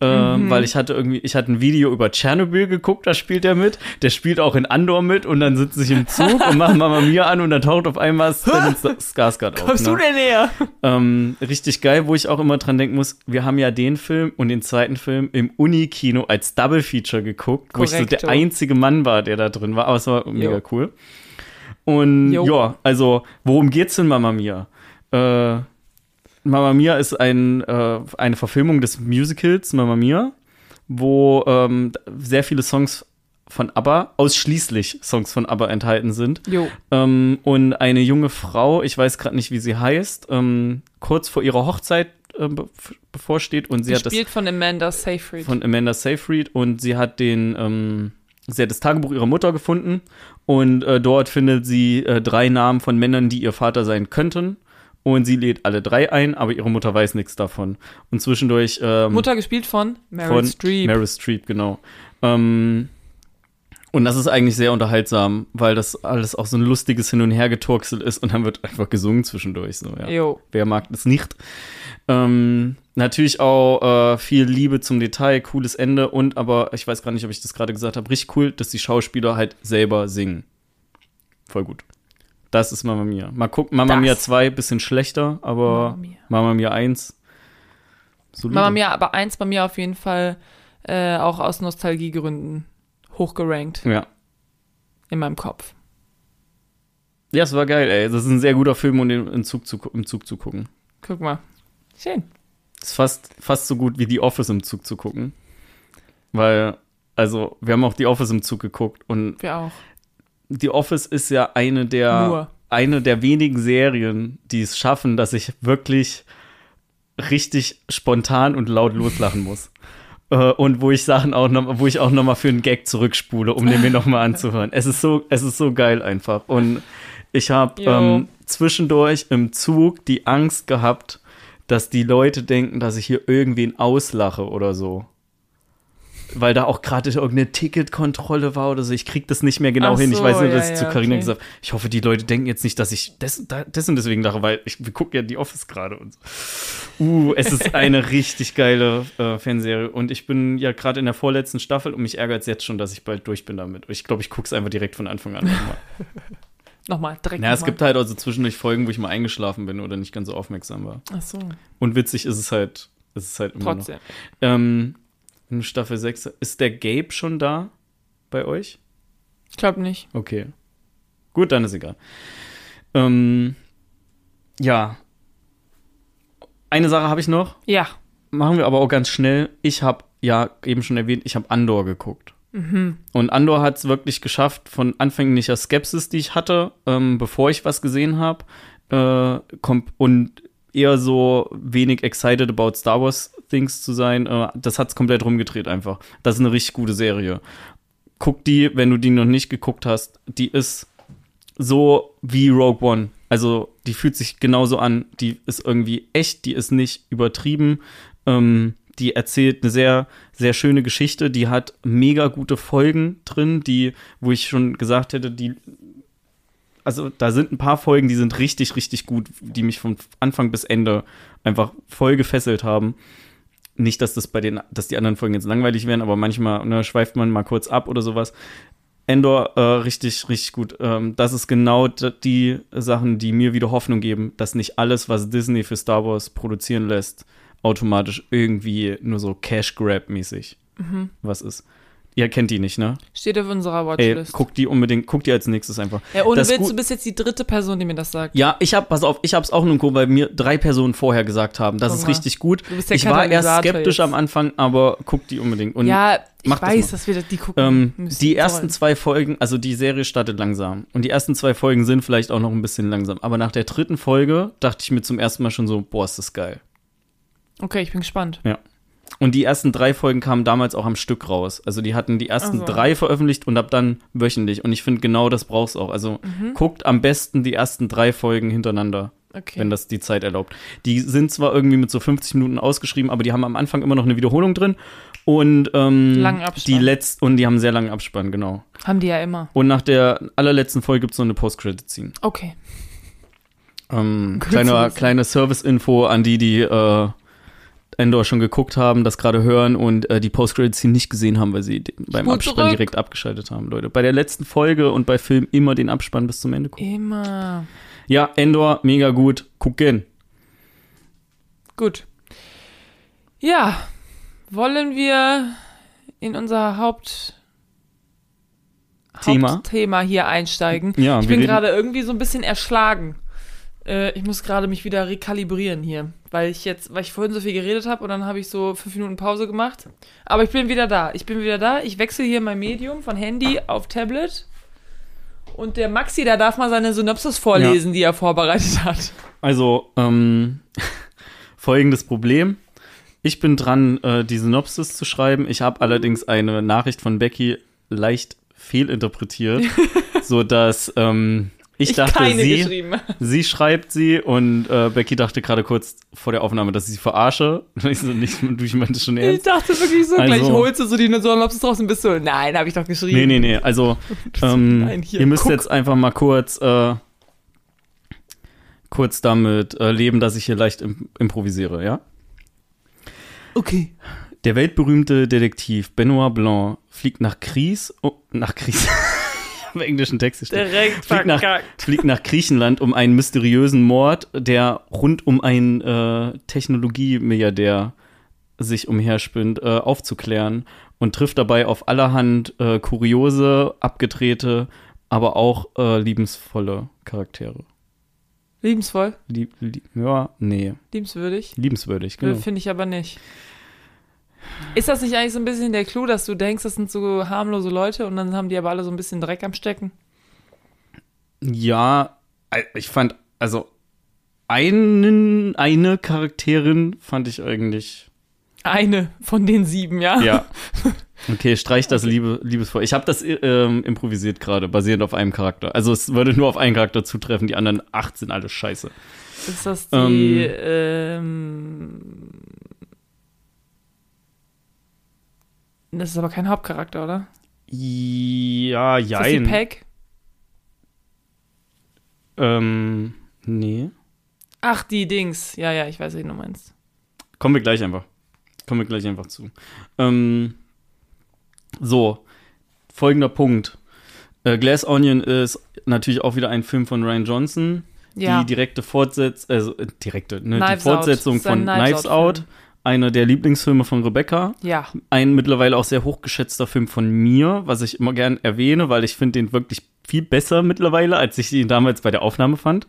Ähm, Weil ich hatte irgendwie, ich hatte ein Video über Tschernobyl geguckt, da spielt er mit. Der spielt auch in Andor mit und dann sitze ich im Zug und mache Mama Mia an und dann taucht auf einmal <laughs> Skarsgård auf. Kommst ne? du denn näher? Ähm, richtig geil, wo ich auch immer dran denken muss, wir haben ja den Film und den zweiten Film im Uni-Kino als Double Feature geguckt, wo ich so der einzige Mann war, der da drin war, aber es war mega Jo. cool. Und Jo. ja, also, worum geht's denn Mama Mia? Äh, Mama Mia ist ein, äh, eine Verfilmung des Musicals Mama Mia, wo ähm, sehr viele Songs von ABBA, ausschließlich Songs von ABBA enthalten sind. Jo. Ähm, und eine junge Frau, ich weiß gerade nicht, wie sie heißt, ähm, kurz vor ihrer Hochzeit äh, be bevorsteht und sie hat das Gespielt von Amanda Seyfried. von Amanda Seyfried und sie hat den, ähm, sie hat das Tagebuch ihrer Mutter gefunden und äh, dort findet sie äh, drei Namen von Männern, die ihr Vater sein könnten. Und sie lädt alle drei ein, aber ihre Mutter weiß nichts davon. Und zwischendurch ähm, Mutter gespielt von Meryl Streep. Meryl Streep, genau. Ähm, und das ist eigentlich sehr unterhaltsam, weil das alles auch so ein lustiges Hin- und Hergeturksel ist und dann wird einfach gesungen zwischendurch. So, ja. Jo. Wer mag das nicht? Ähm, natürlich auch äh, viel Liebe zum Detail, cooles Ende und aber, ich weiß gar nicht, ob ich das gerade gesagt habe, richtig cool, dass die Schauspieler halt selber singen. Voll gut. Das ist Mama Mia. Mal gucken, Mama Das. Mia 2, bisschen schlechter, aber Mama Mia. Mama Mia 1. solide. Mama Mia, aber eins bei mir auf jeden Fall äh, auch aus Nostalgiegründen hochgerankt Ja. in meinem Kopf. Ja, es war geil, ey. Das ist ein sehr guter Film, um den im Zug zu, im Zug zu gucken. Guck mal. Schön. Ist fast, fast so gut wie The Office im Zug zu gucken. Weil, also, wir haben auch The Office im Zug geguckt und Wir auch. The Office ist ja eine der, Nur. eine der wenigen Serien, die es schaffen, dass ich wirklich richtig spontan und laut loslachen muss. <laughs> Äh, und wo ich Sachen auch noch, wo ich auch noch mal für einen Gag zurückspule, um den mir noch mal anzuhören. Es ist so, es ist so geil einfach. Und ich habe ähm, zwischendurch im Zug die Angst gehabt, dass die Leute denken, dass ich hier irgendwen auslache oder so. Weil da auch gerade irgendeine Ticketkontrolle war oder so. Ich krieg das nicht mehr genau Ach hin. Ich so, weiß nur, ja, dass ich zu ja, Carina okay. gesagt habe, ich hoffe, die Leute denken jetzt nicht, dass ich des, da- dessen deswegen lache, weil ich, wir gucken ja die Office gerade und so. Uh, es ist eine <laughs> richtig geile äh, Fanserie. Und ich bin ja gerade in der vorletzten Staffel und mich ärgert es jetzt schon, dass ich bald durch bin damit. Ich glaube, ich gucke es einfach direkt von Anfang an nochmal. <laughs> Nochmal, direkt Ja, es nochmal. gibt halt also zwischendurch Folgen, wo ich mal eingeschlafen bin oder nicht ganz so aufmerksam war. Ach so, Und witzig ist es halt, ist es halt immer noch. trotzdem. Ähm, in Staffel 6, ist der Gabe schon da bei euch? Ich glaube nicht. Okay. Gut, dann ist egal. Ähm, ja. Eine Sache habe ich noch. Ja. Machen wir aber auch ganz schnell. Ich habe ja eben schon erwähnt, ich habe Andor geguckt. Und Andor hat es wirklich geschafft, von anfänglicher Skepsis, die ich hatte, ähm, bevor ich was gesehen habe, äh, und eher so wenig excited about Star Wars Things zu sein. Äh, das hat's komplett rumgedreht einfach. Das ist eine richtig gute Serie. Guck die, wenn du die noch nicht geguckt hast. Die ist so wie Rogue One. Also die fühlt sich genauso an. Die ist irgendwie echt, die ist nicht übertrieben. Ähm, die erzählt eine sehr, sehr schöne Geschichte. Die hat mega gute Folgen drin, die, wo ich schon gesagt hätte, die also da sind ein paar Folgen, die sind richtig, richtig gut, die mich von Anfang bis Ende einfach voll gefesselt haben. Nicht, dass das bei den, dass die anderen Folgen jetzt langweilig wären, aber manchmal ne, schweift man mal kurz ab oder sowas. Endor äh, richtig, richtig gut. Ähm, das ist genau die Sachen, die mir wieder Hoffnung geben, dass nicht alles, was Disney für Star Wars produzieren lässt, automatisch irgendwie nur so Cash Grab mäßig mhm. was ist. Ihr kennt die nicht, ne? Steht auf unserer Watchlist. Ey, guck die unbedingt, guck die als nächstes einfach. Ja, ohne das Witz, du bist jetzt die dritte Person, die mir das sagt. Ja, ich hab, pass auf, ich hab's auch nur weil mir drei Personen vorher gesagt haben. Das Guck ist mal. richtig gut. Du bist der ich war erst skeptisch jetzt. am Anfang, aber guck die unbedingt. Und ja, ich weiß, das dass wir die gucken ähm, müssen. Die ersten sollen. zwei Folgen, also die Serie startet langsam. Und die ersten zwei Folgen sind vielleicht auch noch ein bisschen langsam. Aber nach der dritten Folge dachte ich mir zum ersten Mal schon so, boah, ist das geil. Okay, ich bin gespannt. Ja. Und die ersten drei Folgen kamen damals auch am Stück raus. Also die hatten die ersten also. drei veröffentlicht und ab dann wöchentlich. Und ich finde, genau das brauchst du auch. Also mhm. guckt am besten die ersten drei Folgen hintereinander. Okay. Wenn das die Zeit erlaubt. Die sind zwar irgendwie mit so 50 Minuten ausgeschrieben, aber die haben am Anfang immer noch eine Wiederholung drin. Und ähm, langen Abspann. die letzt und die haben einen sehr langen Abspann, genau. Haben die ja immer. Und nach der allerletzten Folge gibt es noch eine Post-Credit-Scene. Okay. Ähm, kleine, kleine Service-Info an die, die äh, Endor schon geguckt haben, das gerade hören und äh, die Post-Credit-Scene nicht gesehen haben, weil sie beim Spur Abspann zurück. direkt abgeschaltet haben, Leute. Bei der letzten Folge und bei Film immer den Abspann bis zum Ende gucken. Immer. Ja, Endor, mega gut. Gucken. Gut. Ja, wollen wir in unser Haupt Thema. Hauptthema hier einsteigen? Ja, ich bin gerade irgendwie so ein bisschen erschlagen. Äh, ich muss gerade mich wieder rekalibrieren hier, weil ich jetzt, weil ich vorhin so viel geredet habe und dann habe ich so fünf Minuten Pause gemacht. Aber ich bin wieder da. Ich bin wieder da. Ich wechsle hier mein Medium von Handy auf Tablet. Und der Maxi, da darf mal seine Synopsis vorlesen, ja. die er vorbereitet hat. Also, ähm, <laughs> folgendes Problem. Ich bin dran, äh, die Synopsis zu schreiben. Ich habe allerdings eine Nachricht von Becky leicht fehlinterpretiert, <laughs> sodass ähm, ich, ich dachte, sie, <laughs> sie schreibt sie und äh, Becky dachte gerade kurz vor der Aufnahme, dass ich sie verarsche. <laughs> Ich so, nicht, du, ich meinte schon ernst. Ich dachte wirklich so, also, gleich holst du so die Synopsis raus und bist so, nein, habe ich doch geschrieben. Nee, nee, nee, also <laughs> ähm, nein, hier, ihr müsst guck. jetzt einfach mal kurz, äh, kurz damit äh, leben, dass ich hier leicht im, improvisiere, ja? Okay. Der weltberühmte Detektiv Benoit Blanc fliegt nach Gries, oh, nach Gries im englischen Text steht. Direkt fliegt nach, fliegt nach Griechenland, um einen mysteriösen Mord, der rund um einen äh, Technologiemilliardär sich umherspinnt, äh, aufzuklären und trifft dabei auf allerhand äh, kuriose, abgedrehte, aber auch äh, liebensvolle Charaktere. Liebensvoll? Lieb, lieb, ja, nee. Liebenswürdig? Liebenswürdig, genau. Finde ich aber nicht. Ist das nicht eigentlich so ein bisschen der Clou, dass du denkst, das sind so harmlose Leute und dann haben die aber alle so ein bisschen Dreck am Stecken? Ja, ich fand, also einen, eine Charakterin fand ich eigentlich. Eine von den sieben, ja? Ja. <laughs> Okay, streich das okay. Liebe, liebesvoll. Ich habe das ähm, improvisiert gerade, basierend auf einem Charakter. Also es würde nur auf einen Charakter zutreffen, die anderen acht sind alle scheiße. Ist das die ähm, ähm Das ist aber kein Hauptcharakter, oder? Ja, ja. Ist das die Peg? Ähm, nee. Ach, die Dings. Ja, ja, ich weiß, wie du meinst. Kommen wir gleich einfach. Kommen wir gleich einfach zu. Ähm, so, folgender Punkt. Äh, Glass Onion ist natürlich auch wieder ein Film von Ryan Johnson. Ja. Die direkte Fortsetzung, also äh, direkte, ne, die Fortsetzung von Knives Out. Out einer der Lieblingsfilme von Rebecca. Ja. Ein mittlerweile auch sehr hochgeschätzter Film von mir, was ich immer gern erwähne, weil ich finde den wirklich viel besser mittlerweile, als ich ihn damals bei der Aufnahme fand.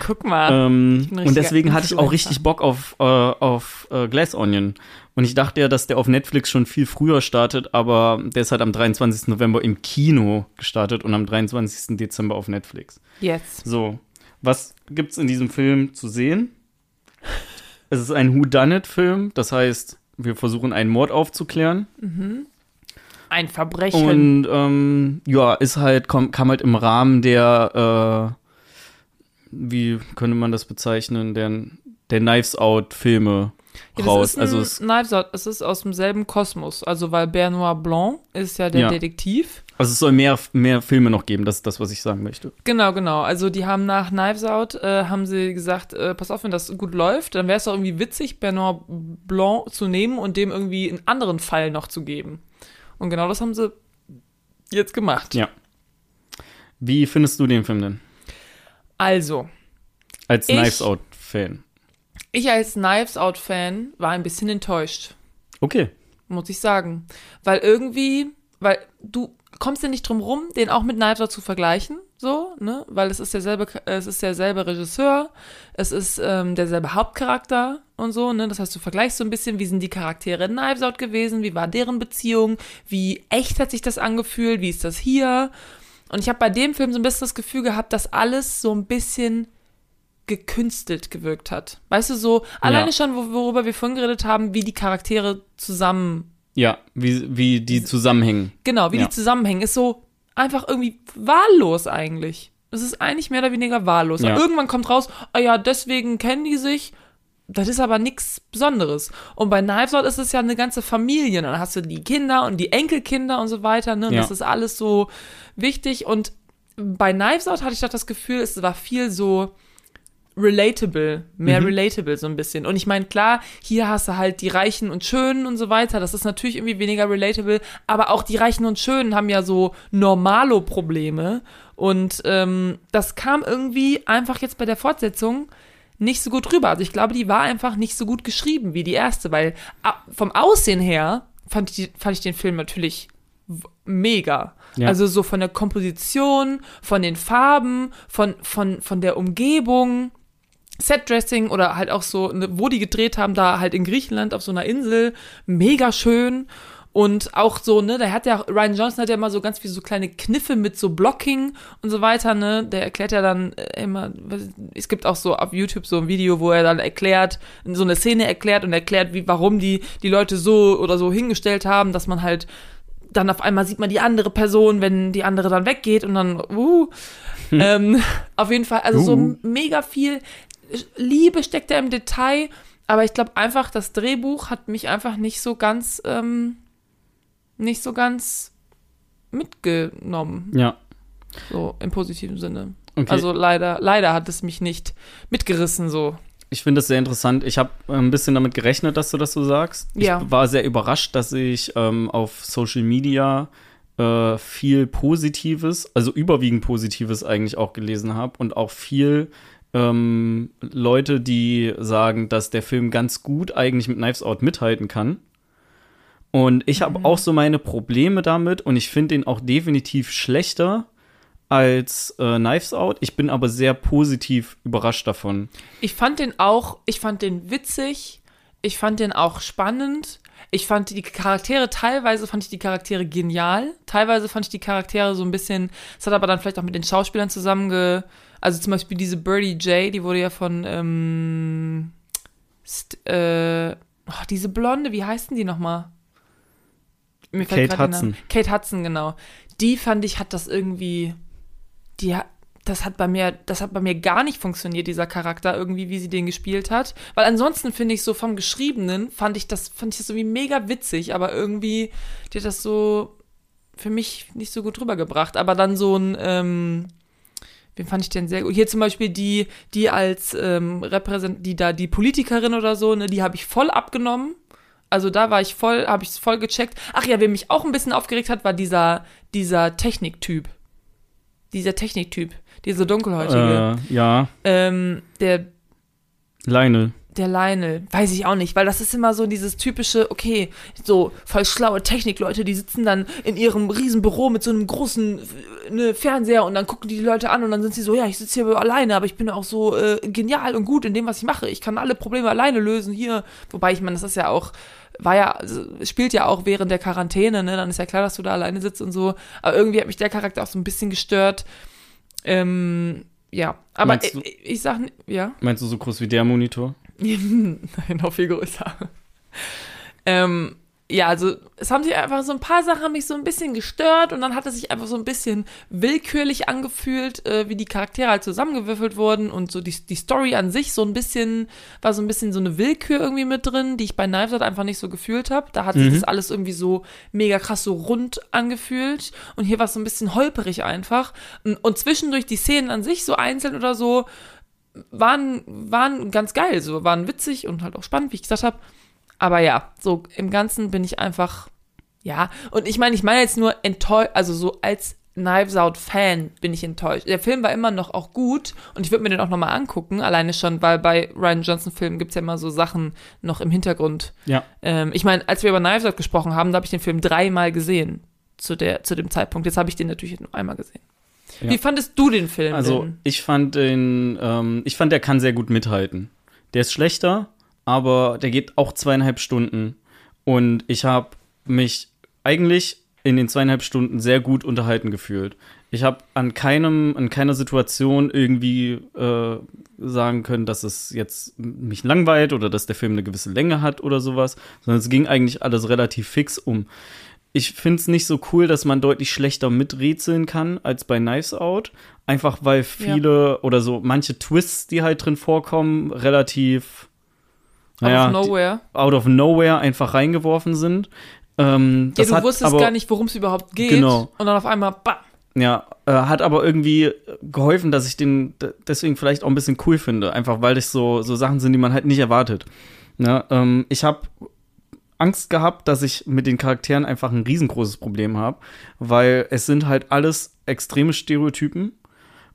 Guck mal. Ähm, und deswegen hatte ich auch richtig Bock auf, äh, auf äh, Glass Onion. Und ich dachte ja, dass der auf Netflix schon viel früher startet, aber der ist halt am 23. November im Kino gestartet und am 23. Dezember auf Netflix. Jetzt. So. Was gibt's in diesem Film zu sehen? Es ist ein Whodunit-Film, das heißt, wir versuchen einen Mord aufzuklären. Ein Verbrechen. Und ähm, ja, ist halt, komm, kam halt im Rahmen der, äh, wie könnte man das bezeichnen, der, der Knives Out-Filme Ja, raus. Das ist ein also es, Knives Out, es ist aus demselben Kosmos. Also, weil Benoit Blanc ist ja der Ja. Detektiv. also es soll mehr, mehr Filme noch geben, das ist das, was ich sagen möchte. Genau, genau. Also, die haben nach Knives Out, äh, haben sie gesagt, äh, pass auf, wenn das gut läuft, dann wäre es doch irgendwie witzig, Benoit Blanc zu nehmen und dem irgendwie einen anderen Fall noch zu geben. Und genau das haben sie jetzt gemacht. Ja. Wie findest du den Film denn? Also, Als Knives Out-Fan. Ich als Knives Out-Fan war ein bisschen enttäuscht. Okay. muss ich sagen. Weil irgendwie, weil du kommst ja nicht drum rum, den auch mit Knives Out zu vergleichen, so, ne? Weil es ist derselbe, es ist derselbe Regisseur, es ist ähm, derselbe Hauptcharakter und so, ne? Das heißt, du vergleichst so ein bisschen, wie sind die Charaktere in Knives Out gewesen, wie war deren Beziehung, wie echt hat sich das angefühlt, wie ist das hier? Und ich habe bei dem Film so ein bisschen das Gefühl gehabt, dass alles so ein bisschen gekünstelt gewirkt hat. Weißt du, so, alleine schon, wo- worüber wir vorhin geredet haben, wie die Charaktere zusammen Ja, wie, wie die zusammenhängen. Genau, wie Ja. die zusammenhängen, ist so einfach irgendwie wahllos eigentlich. Es ist eigentlich mehr oder weniger wahllos. Ja. Irgendwann kommt raus, ah ja, deswegen kennen die sich. Das ist aber nichts Besonderes. Und bei Knives Out ist es ja eine ganze Familie. Dann hast du die Kinder und die Enkelkinder und so weiter. Ne? Und Ja. das ist alles so wichtig. Und bei Knives Out hatte ich doch das Gefühl, es war viel so relatable, mehr Mhm. relatable so ein bisschen. Und ich meine, klar, hier hast du halt die Reichen und Schönen und so weiter. Das ist natürlich irgendwie weniger relatable, aber auch die Reichen und Schönen haben ja so Normalo-Probleme. Und ähm, das kam irgendwie einfach jetzt bei der Fortsetzung nicht so gut rüber. Also ich glaube, die war einfach nicht so gut geschrieben wie die erste, weil vom Aussehen her fand ich, fand ich den Film natürlich mega. Ja. Also so von der Komposition, von den Farben, von, von, von der Umgebung. Setdressing oder halt auch so, wo die gedreht haben, da halt in Griechenland auf so einer Insel, mega schön. Und auch so, ne, da hat ja, Ryan Johnson hat ja immer so ganz viele so kleine Kniffe mit so Blocking und so weiter, ne. Der erklärt ja dann äh, immer, es gibt auch so auf YouTube so ein Video, wo er dann erklärt, so eine Szene erklärt und erklärt, wie, warum die, die Leute so oder so hingestellt haben, dass man halt dann auf einmal sieht man die andere Person, wenn die andere dann weggeht und dann, uh, <laughs> ähm, auf jeden Fall, also so Uh. mega viel Liebe steckt da im Detail, aber ich glaube einfach, das Drehbuch hat mich einfach nicht so ganz, ähm, nicht so ganz mitgenommen, Ja. so im positiven Sinne. Okay. Also leider, leider hat es mich nicht mitgerissen, so. Ich finde das sehr interessant. Ich habe ein bisschen damit gerechnet, dass du das so sagst. Ja. Ich war sehr überrascht, dass ich ähm, auf Social Media äh, viel Positives, also überwiegend Positives eigentlich auch gelesen habe und auch viel ähm, Leute, die sagen, dass der Film ganz gut eigentlich mit Knives Out mithalten kann. Und ich habe auch so meine Probleme damit und ich finde ihn auch definitiv schlechter als äh, Knives Out. Ich bin aber sehr positiv überrascht davon. Ich fand den auch, ich fand den witzig, ich fand den auch spannend. Ich fand die Charaktere, teilweise fand ich die Charaktere genial, teilweise fand ich die Charaktere so ein bisschen, es hat aber dann vielleicht auch mit den Schauspielern zusammenge, also zum Beispiel diese Birdie J, die wurde ja von, ähm, st, äh, oh, diese Blonde, wie heißt denn die nochmal? Mir Kate der Name- Hudson. Kate Hudson, genau. Die fand ich, hat das irgendwie, die hat, das hat bei mir, das hat bei mir gar nicht funktioniert, dieser Charakter, irgendwie, wie sie den gespielt hat. Weil ansonsten finde ich so vom Geschriebenen, fand ich das, fand ich das irgendwie mega witzig, aber irgendwie, die hat das so für mich nicht so gut rübergebracht. Aber dann so ein, ähm, wen fand ich denn sehr gut? Hier zum Beispiel die, die als ähm, Repräsent, die da, die Politikerin oder so, ne, die habe ich voll abgenommen. Also da war ich voll, habe ich es voll gecheckt. Ach ja, wer mich auch ein bisschen aufgeregt hat, war dieser, dieser Techniktyp. Dieser Techniktyp, dieser dunkelhäutige. Äh, ja, Ähm, der, Lionel. Der Lionel, weiß ich auch nicht, weil das ist immer so dieses typische, okay, so voll schlaue Technikleute, die sitzen dann in ihrem riesen Büro mit so einem großen äh, ne, Fernseher und dann gucken die die Leute an und dann sind sie so, ja, ich sitze hier alleine, aber ich bin auch so äh, genial und gut in dem, was ich mache. Ich kann alle Probleme alleine lösen hier. Wobei ich meine, das ist ja auch, war ja, also, spielt ja auch während der Quarantäne, ne? Dann ist ja klar, dass du da alleine sitzt und so. Aber irgendwie hat mich der Charakter auch so ein bisschen gestört. Ähm, ja, aber du- ich, ich sag, ja. Meinst du so groß wie der Monitor? <laughs> Nein, noch viel größer. Ähm, ja, also es haben sich einfach so ein paar Sachen haben mich so ein bisschen gestört und dann hat es sich einfach so ein bisschen willkürlich angefühlt, äh, wie die Charaktere halt zusammengewürfelt wurden und so die, die Story an sich so ein bisschen, war so ein bisschen so eine Willkür irgendwie mit drin, die ich bei Knives Out einfach nicht so gefühlt habe. Da hat sich Mhm. das alles irgendwie so mega krass so rund angefühlt und hier war es so ein bisschen holperig einfach und, und zwischendurch die Szenen an sich so einzeln oder so waren, waren ganz geil, so waren witzig und halt auch spannend, wie ich gesagt habe. Aber ja, so im Ganzen bin ich einfach, ja. Und ich meine, ich meine jetzt nur enttäuscht, also so als Knives Out Fan bin ich enttäuscht. Der Film war immer noch auch gut und ich würde mir den auch nochmal angucken, alleine schon, weil bei Ryan Johnson Filmen gibt's ja immer so Sachen noch im Hintergrund. Ja. Ähm, ich meine, als wir über Knives Out gesprochen haben, da habe ich den Film dreimal gesehen zu, der, zu dem Zeitpunkt. Jetzt habe ich den natürlich nur einmal gesehen. Ja. Wie fandest du den Film Also denn? ich fand den, ähm, ich fand, der kann sehr gut mithalten. Der ist schlechter, aber der geht auch zweieinhalb Stunden. Und ich habe mich eigentlich in den zweieinhalb Stunden sehr gut unterhalten gefühlt. Ich habe an keinem, an keiner Situation irgendwie äh, sagen können, dass es jetzt mich langweilt oder dass der Film eine gewisse Länge hat oder sowas, sondern es ging eigentlich alles relativ fix um. Ich finde es nicht so cool, dass man deutlich schlechter miträtseln kann als bei Knives Out. Einfach weil viele oder so manche Twists, die halt drin vorkommen, relativ naja, Out of Nowhere. die- out of nowhere einfach reingeworfen sind. Ähm, Ja, das du hat wusstest aber, gar nicht, worum es überhaupt geht. Genau. Und dann auf einmal, bam. Ja, äh, hat aber irgendwie geholfen, dass ich den deswegen vielleicht auch ein bisschen cool finde. Einfach weil das so, so Sachen sind, die man halt nicht erwartet. Ja, ähm, ich habe Angst gehabt, dass ich mit den Charakteren einfach ein riesengroßes Problem habe, weil es sind halt alles extreme Stereotypen.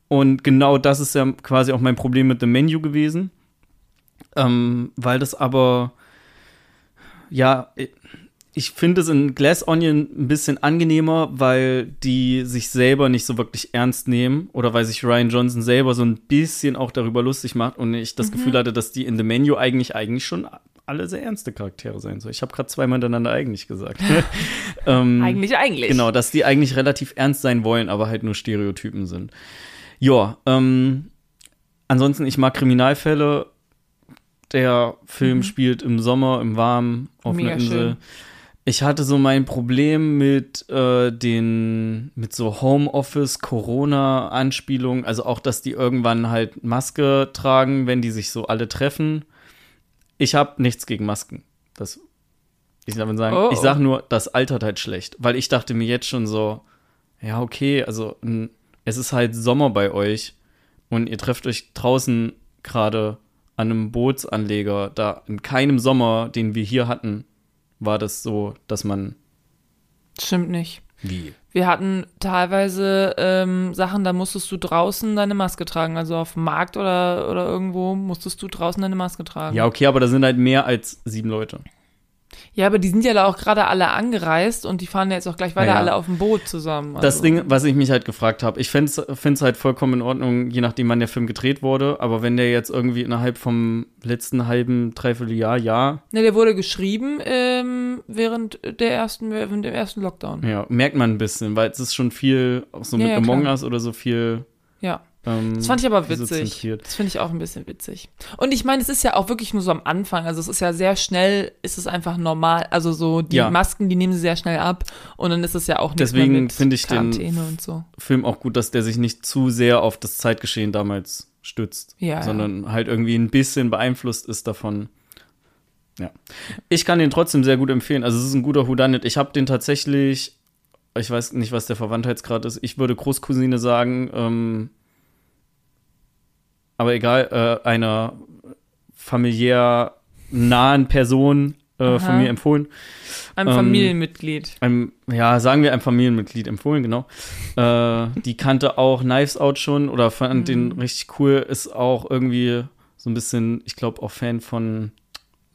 Und genau das ist ja quasi auch mein Problem mit dem Menu gewesen. Ähm, weil das aber, ja, ich finde es in Glass Onion ein bisschen angenehmer, weil die sich selber nicht so wirklich ernst nehmen oder weil sich Ryan Johnson selber so ein bisschen auch darüber lustig macht und ich das Gefühl hatte, dass die in The Menu eigentlich eigentlich schon alle sehr ernste Charaktere sein sollen. Ich habe gerade zweimal hintereinander eigentlich gesagt. <laughs> ähm, Eigentlich, eigentlich. Genau, dass die eigentlich relativ ernst sein wollen, aber halt nur Stereotypen sind. Ja, ähm, ansonsten, ich mag Kriminalfälle. Der Film spielt im Sommer, im Warmen, auf Mega einer Insel. schön. Ich hatte so mein Problem mit äh, den, mit so Homeoffice, Corona-Anspielungen, also auch, dass die irgendwann halt Maske tragen, wenn die sich so alle treffen. Ich habe nichts gegen Masken. Das, ich darf sagen, Oh. ich sag nur, das altert halt schlecht, weil ich dachte mir jetzt schon so, ja, okay, also es ist halt Sommer bei euch und ihr trefft euch draußen gerade an einem Bootsanleger. Da in keinem Sommer, den wir hier hatten, war das so, dass man Stimmt nicht. wie Wir hatten teilweise ähm, Sachen, da musstest du draußen deine Maske tragen. Also auf dem Markt oder, oder irgendwo musstest du draußen deine Maske tragen. Ja, okay, aber da sind halt mehr als sieben Leute. Ja, aber die sind ja auch gerade alle angereist und die fahren ja jetzt auch gleich weiter Ja, ja. alle auf dem Boot zusammen. Das also. Ding, was ich mich halt gefragt habe, ich fände es halt vollkommen in Ordnung, je nachdem, wann der Film gedreht wurde, aber wenn der jetzt irgendwie innerhalb vom letzten halben, dreiviertel Jahr, Jahr, Ne, der wurde geschrieben ähm, während der ersten, während dem ersten Lockdown. ja, merkt man ein bisschen, weil es ist schon viel, auch so Ja, mit ja, Among. Us oder so viel. Ja. Ähm, Das fand ich aber witzig. Das finde ich auch ein bisschen witzig. Und ich meine, es ist ja auch wirklich nur so am Anfang. Also es ist ja sehr schnell, ist es einfach normal. Also so die Ja. Masken, die nehmen sie sehr schnell ab und dann ist es ja auch nicht Deswegen finde ich den- Quarantäne und so. Film auch gut, dass der sich nicht zu sehr auf das Zeitgeschehen damals stützt, Ja, ja. sondern halt irgendwie ein bisschen beeinflusst ist davon. Ja. Ich kann den trotzdem sehr gut empfehlen. Also es ist ein guter Whodunit. Ich habe den tatsächlich, ich weiß nicht, was der Verwandtheitsgrad ist. Ich würde Großcousine sagen, ähm, aber egal, äh, einer familiär nahen Person äh, von mir empfohlen. Ein Ähm, Familienmitglied. einem, ja, sagen wir einem Familienmitglied empfohlen, genau. Äh, die kannte auch Knives Out schon oder fand den richtig cool, ist auch irgendwie so ein bisschen, ich glaube, auch Fan von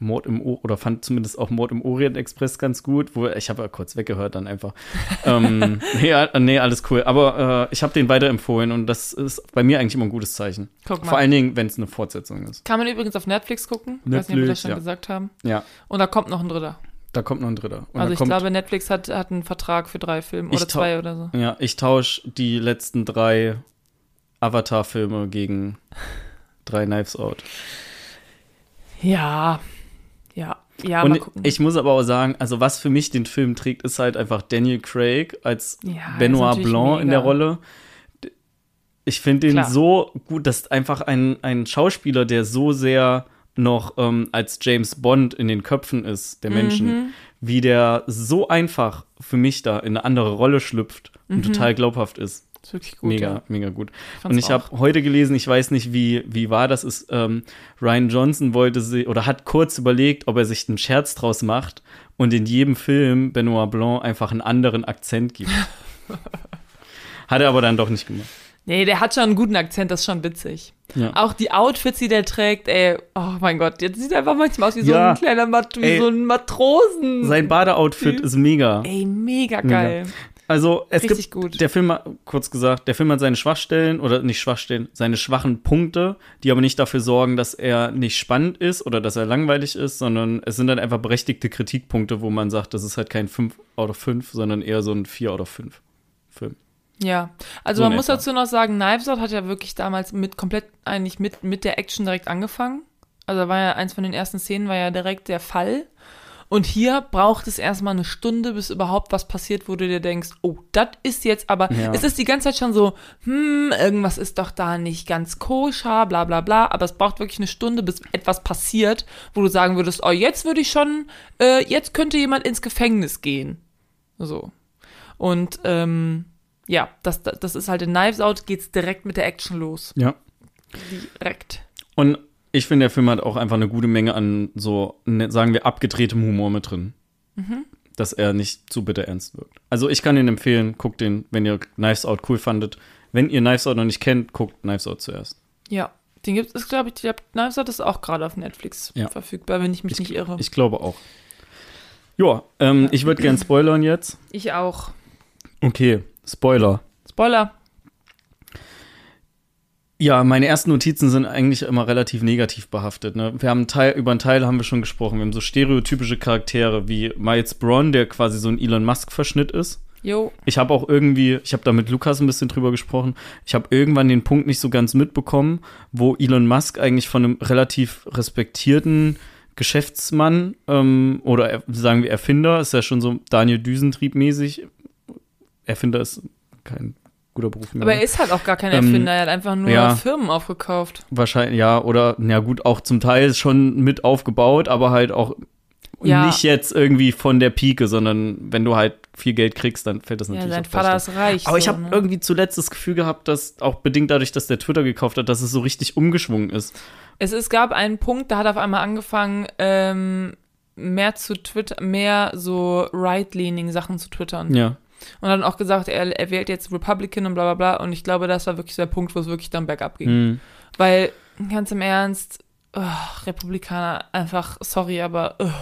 Mord im o oder fand zumindest auch Mord im Orient Express ganz gut, wo ich habe ja kurz weggehört dann einfach. <laughs> ähm, nee, nee, alles cool. Aber äh, ich habe den weiterempfohlen und das ist bei mir eigentlich immer ein gutes Zeichen. Guck mal. Vor allen Dingen, wenn es eine Fortsetzung ist. Kann man übrigens auf Netflix gucken. Ich weiß nicht, ob wir das Netflix, schon ja. gesagt haben. Ja, Und da kommt noch ein dritter. da kommt noch ein dritter. Und also ich glaube, Netflix hat, hat einen Vertrag für drei Filme oder zwei oder so. Ja, ich tausche die letzten drei Avatar-Filme gegen drei Knives Out. Ja, ja. Ja, mal Und ich muss aber auch sagen, also was für mich den Film trägt, ist halt einfach Daniel Craig als Ja, Benoit Blanc in mega. der Rolle. Ich finde den Klar. so gut, dass einfach ein, ein Schauspieler, der so sehr noch ähm, als James Bond in den Köpfen ist, der Mhm. Menschen, wie der so einfach für mich da in eine andere Rolle schlüpft und total glaubhaft ist. Ist wirklich gut. mega, ja. mega gut. fand's Und ich habe heute gelesen, ich weiß nicht, wie, wie wahr das ist, ähm, Ryan Johnson wollte sie oder hat kurz überlegt, ob er sich einen Scherz draus macht und in jedem Film Benoit Blanc einfach einen anderen Akzent gibt. <laughs> hat er aber dann doch nicht gemacht. Nee, der hat schon einen guten Akzent, das ist schon witzig. Ja. Auch die Outfits, die der trägt, ey, oh mein Gott, jetzt sieht er einfach manchmal aus wie so Ja. ein kleiner Mat wie Ey. so ein Matrosen. Sein Badeoutfit ist mega. ey, mega geil. Also es Richtig gibt gut. der Film, hat- kurz gesagt, der Film hat seine Schwachstellen oder nicht Schwachstellen, seine schwachen Punkte, die aber nicht dafür sorgen, dass er nicht spannend ist oder dass er langweilig ist, sondern es sind dann einfach berechtigte Kritikpunkte, wo man sagt, das ist halt kein 5 out of 5, sondern eher so ein 4 out of 5 Film. Ja, also So man muss etwa. dazu noch sagen, Knives Out hat ja wirklich damals mit komplett eigentlich mit, mit der Action direkt angefangen. Also war ja eins von den ersten Szenen war ja direkt der Fall. Und hier braucht es erstmal eine Stunde, bis überhaupt was passiert, wo du dir denkst, oh, das ist jetzt aber, Ja. es ist die ganze Zeit schon so, hm, irgendwas ist doch da nicht ganz koscher, bla bla bla, aber es braucht wirklich eine Stunde, bis etwas passiert, wo du sagen würdest, oh, jetzt würde ich schon, äh, jetzt könnte jemand ins Gefängnis gehen. So. Und ähm, ja, das, das das ist halt in Knives Out, geht's direkt mit der Action los. Ja. Direkt. Und ich finde, der Film hat auch einfach eine gute Menge an so, ne, sagen wir, abgedrehtem Humor mit drin. Dass er nicht zu bitter ernst wirkt. Also ich kann ihn empfehlen, guckt den, wenn ihr Knives Out cool fandet. Wenn ihr Knives Out noch nicht kennt, guckt Knives Out zuerst. Ja. Den gibt es, glaube ich, ich glaub, Knives Out ist auch gerade auf Netflix Ja. verfügbar, wenn ich mich nicht irre. Ich glaube auch. Ja, ähm, ich würde gern spoilern jetzt. Ich auch. Okay, Spoiler. Spoiler. Ja, meine ersten Notizen sind eigentlich immer relativ negativ behaftet. Ne? Wir haben Teil, über einen Teil haben wir schon gesprochen. Wir haben so stereotypische Charaktere wie Miles Braun, der quasi so ein Elon Musk-Verschnitt ist. Jo. Ich habe auch irgendwie, ich habe da mit Lukas ein bisschen drüber gesprochen, ich habe irgendwann den Punkt nicht so ganz mitbekommen, wo Elon Musk eigentlich von einem relativ respektierten Geschäftsmann ähm, oder er, sagen wir Erfinder, ist ja schon so Daniel Düsentrieb mäßig. Erfinder ist kein guter Beruf mehr. Aber er ist halt auch gar kein Ähm, Erfinder, er hat einfach nur ja. Firmen aufgekauft. Wahrscheinlich, ja, oder, na gut, auch zum Teil schon mit aufgebaut, aber halt auch Ja. nicht jetzt irgendwie von der Pike, sondern wenn du halt viel Geld kriegst, dann fällt das Ja, natürlich sein auch Vater ist reich. Aber ich so, habe ne? irgendwie zuletzt das Gefühl gehabt, dass auch bedingt dadurch, dass der Twitter gekauft hat, dass es so richtig umgeschwungen ist. Es, es gab einen Punkt, da hat er auf einmal angefangen, ähm, mehr zu Twitter, mehr so right-leaning Sachen zu twittern. Ja. Und hat dann auch gesagt, er, er wählt jetzt Republican und bla bla bla. Und ich glaube, das war wirklich der Punkt, wo es wirklich dann bergab ging. Hm. Weil, ganz im Ernst, ugh, Republikaner, einfach, sorry, aber ugh.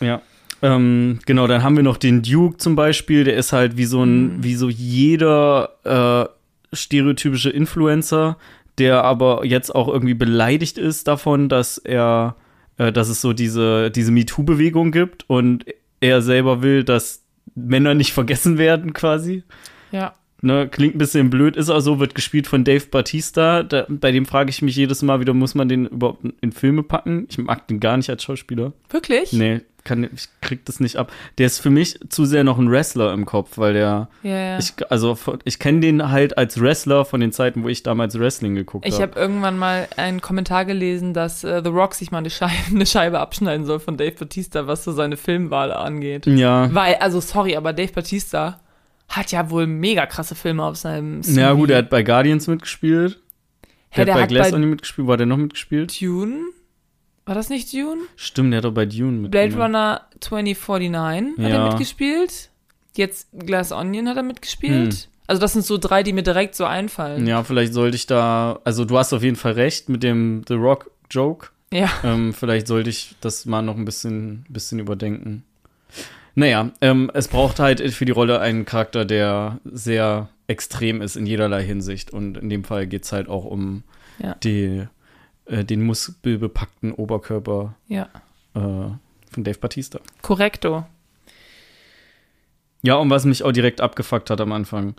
Ja. Ähm, genau, dann haben wir noch den Duke zum Beispiel, der ist halt wie so ein, Mhm. wie so jeder äh, stereotypische Influencer, der aber jetzt auch irgendwie beleidigt ist davon, dass er, äh, dass es so diese, diese MeToo-Bewegung gibt und er selber will, dass Männer nicht vergessen werden, quasi. ja. Ne, klingt ein bisschen blöd, ist auch so, wird gespielt von Dave Batista. Da, bei dem frage ich mich jedes Mal wieder, muss man den überhaupt in Filme packen? Ich mag den gar nicht als Schauspieler. Wirklich? Nee, kann, ich krieg das nicht ab. Der ist für mich zu sehr noch ein Wrestler im Kopf, weil der, Ja, ja. ich, also ich kenne den halt als Wrestler von den Zeiten, wo ich damals Wrestling geguckt Ich habe. habe irgendwann mal einen Kommentar gelesen, dass äh, The Rock sich mal eine Scheibe, <laughs> eine Scheibe abschneiden soll von Dave Batista, was so seine Filmwahl angeht. Ja, Weil, also sorry, aber Dave Batista hat ja wohl mega krasse Filme auf seinem CV. ja gut, er hat bei Guardians mitgespielt. Hä, Der der hat bei Glass bei Onion mitgespielt. War der noch mitgespielt? Dune? War das nicht Dune? Stimmt, der hat doch bei Dune mitgespielt. Blade Runner 2049 hat Ja. er mitgespielt. Jetzt Glass Onion hat er mitgespielt. Hm. Also das sind so drei, die mir direkt so einfallen. Ja, vielleicht sollte ich da, also du hast auf jeden Fall recht mit dem The Rock Joke. Ja. Ähm, vielleicht sollte ich das mal noch ein bisschen, bisschen überdenken. Naja, ähm, es braucht halt für die Rolle einen Charakter, der sehr extrem ist in jederlei Hinsicht. Und in dem Fall geht es halt auch um Ja. die, äh, den muskelbepackten Oberkörper Ja. äh, von Dave Batista. Korrekto. Ja, und was mich auch direkt abgefuckt hat am Anfang,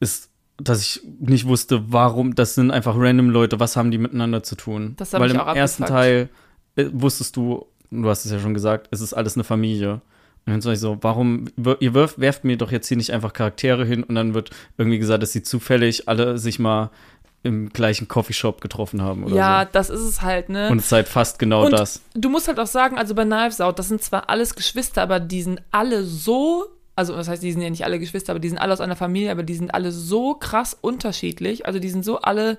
ist, dass ich nicht wusste, warum, das sind einfach random Leute, was haben die miteinander zu tun? Das Weil mich im auch ersten. Teil äh, wusstest du, du hast es ja schon gesagt, es ist alles eine Familie. Und dann sag ich so, warum, ihr werft, werft mir doch jetzt hier nicht einfach Charaktere hin und dann wird irgendwie gesagt, dass sie zufällig alle sich mal im gleichen Coffeeshop getroffen haben oder ja, so. das ist es halt, ne? Und es ist halt fast genau Und das. Du musst halt auch sagen, also bei Knives Out, das sind zwar alles Geschwister, aber die sind alle so, also was heißt, die sind ja nicht alle Geschwister, aber die sind alle aus einer Familie, aber die sind alle so krass unterschiedlich. Also die sind so alle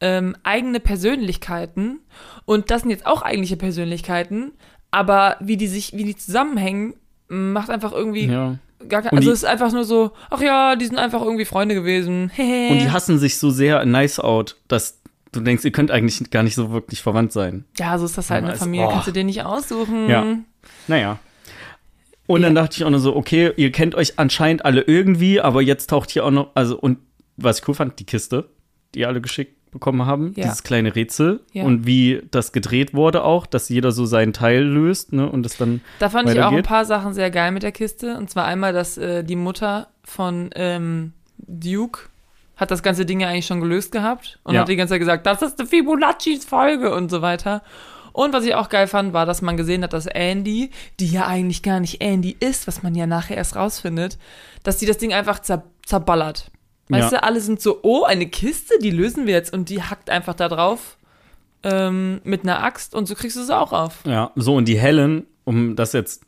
ähm, eigene Persönlichkeiten. Und das sind jetzt auch eigentliche Persönlichkeiten, aber wie die sich, wie die zusammenhängen, macht einfach irgendwie Ja. Gar kein, also die- es ist einfach nur so, ach ja, die sind einfach irgendwie Freunde gewesen. <laughs> Und die hassen sich so sehr in Nice Out, dass du denkst, ihr könnt eigentlich gar nicht so wirklich verwandt sein. ja, so ist das halt in der Familie, oh. kannst du dir nicht aussuchen. Ja. Naja. Und dann dachte ich auch nur so, okay, ihr kennt euch anscheinend alle irgendwie, aber jetzt taucht hier auch noch, also, und was ich cool fand, die Kiste, die ihr alle geschickt bekommen haben, Ja. dieses kleine Rätsel Ja. und wie das gedreht wurde auch, dass jeder so seinen Teil löst, ne, und es dann, Da fand ich auch ein paar Sachen sehr geil mit der Kiste. Und zwar einmal, dass äh, die Mutter von ähm, Duke hat das ganze Ding ja eigentlich schon gelöst gehabt und Ja. hat die ganze Zeit gesagt, das ist eine Fibonacci-Folge und so weiter. Und was ich auch geil fand, war, dass man gesehen hat, dass Andy, die ja eigentlich gar nicht Andy ist, was man ja nachher erst rausfindet, dass die das Ding einfach zer zerballert. Weißt Ja. du, alle sind so, oh, eine Kiste, die lösen wir jetzt. Und die hackt einfach da drauf ähm, mit einer Axt und so kriegst du sie auch auf. ja, so, und die Helen, um das jetzt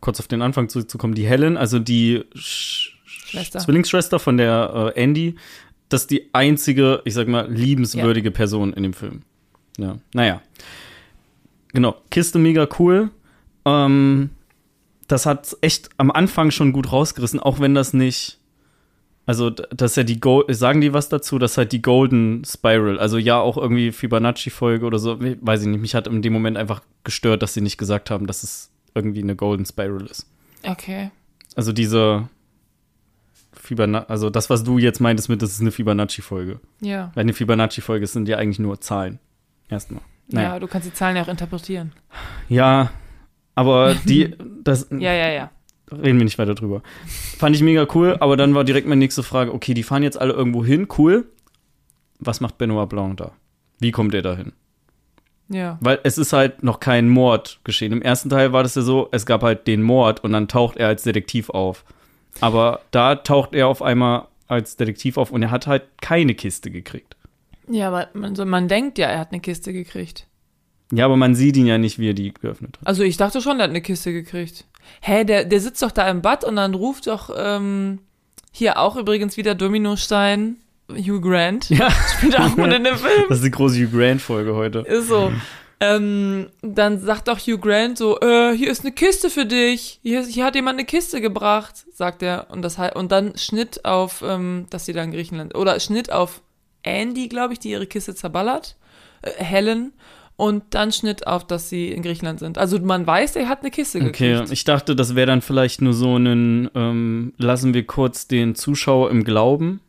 kurz auf den Anfang zurückzukommen, die Helen, also die Sch Schwester. Zwillingsschwester von der äh, Andy, das ist die einzige, ich sag mal, liebenswürdige Person in dem Film. Ja, naja. Genau, Kiste mega cool. Ähm, das hat echt am Anfang schon gut rausgerissen, auch wenn das nicht. Also, d- das ist ja die Go sagen die was dazu? Das ist halt die Golden Spiral. Also ja, auch irgendwie Fibonacci-Folge oder so. Weiß ich nicht. Mich hat in dem Moment einfach gestört, dass sie nicht gesagt haben, dass es irgendwie eine Golden Spiral ist. Okay. Also diese Fibonacci, also das, was du jetzt meintest mit, das ist eine Fibonacci-Folge. Ja. Weil eine Fibonacci-Folge sind ja eigentlich nur Zahlen. Erstmal. Naja. Ja, du kannst die Zahlen ja auch interpretieren. Ja, aber die, <laughs> das Ja, ja, ja. Reden wir nicht weiter drüber. Fand ich mega cool, aber dann war direkt meine nächste Frage, okay, die fahren jetzt alle irgendwo hin, cool. Was macht Benoit Blanc da? Wie kommt er da hin? Ja. Weil es ist halt noch kein Mord geschehen. Im ersten Teil war das ja so, es gab halt den Mord und dann taucht er als Detektiv auf. Aber da taucht er auf einmal als Detektiv auf und er hat halt keine Kiste gekriegt. Ja, aber man, man denkt ja, er hat eine Kiste gekriegt. Ja, aber man sieht ihn ja nicht, wie er die geöffnet hat. Also ich dachte schon, er hat eine Kiste gekriegt. Hä, der, der sitzt doch da im Bad und dann ruft doch ähm, hier auch übrigens wieder Dominostein Hugh Grant. Ja, <laughs> Spielt auch mit in dem Film. das ist die große Hugh Grant-Folge heute. Ist so. Ähm, dann sagt doch Hugh Grant so, äh, hier ist eine Kiste für dich. Hier, hier hat jemand eine Kiste gebracht, sagt er. Und, das, und dann Schnitt auf, ähm, dass sie da in Griechenland, oder Schnitt auf Andy, glaube ich, die ihre Kiste zerballert. Äh, Helen. Und dann Schnitt auf, dass sie in Griechenland sind. Also man weiß, er hat eine Kiste Okay, gekriegt. ich dachte, das wäre dann vielleicht nur so ein, ähm, lassen wir kurz den Zuschauer im Glauben.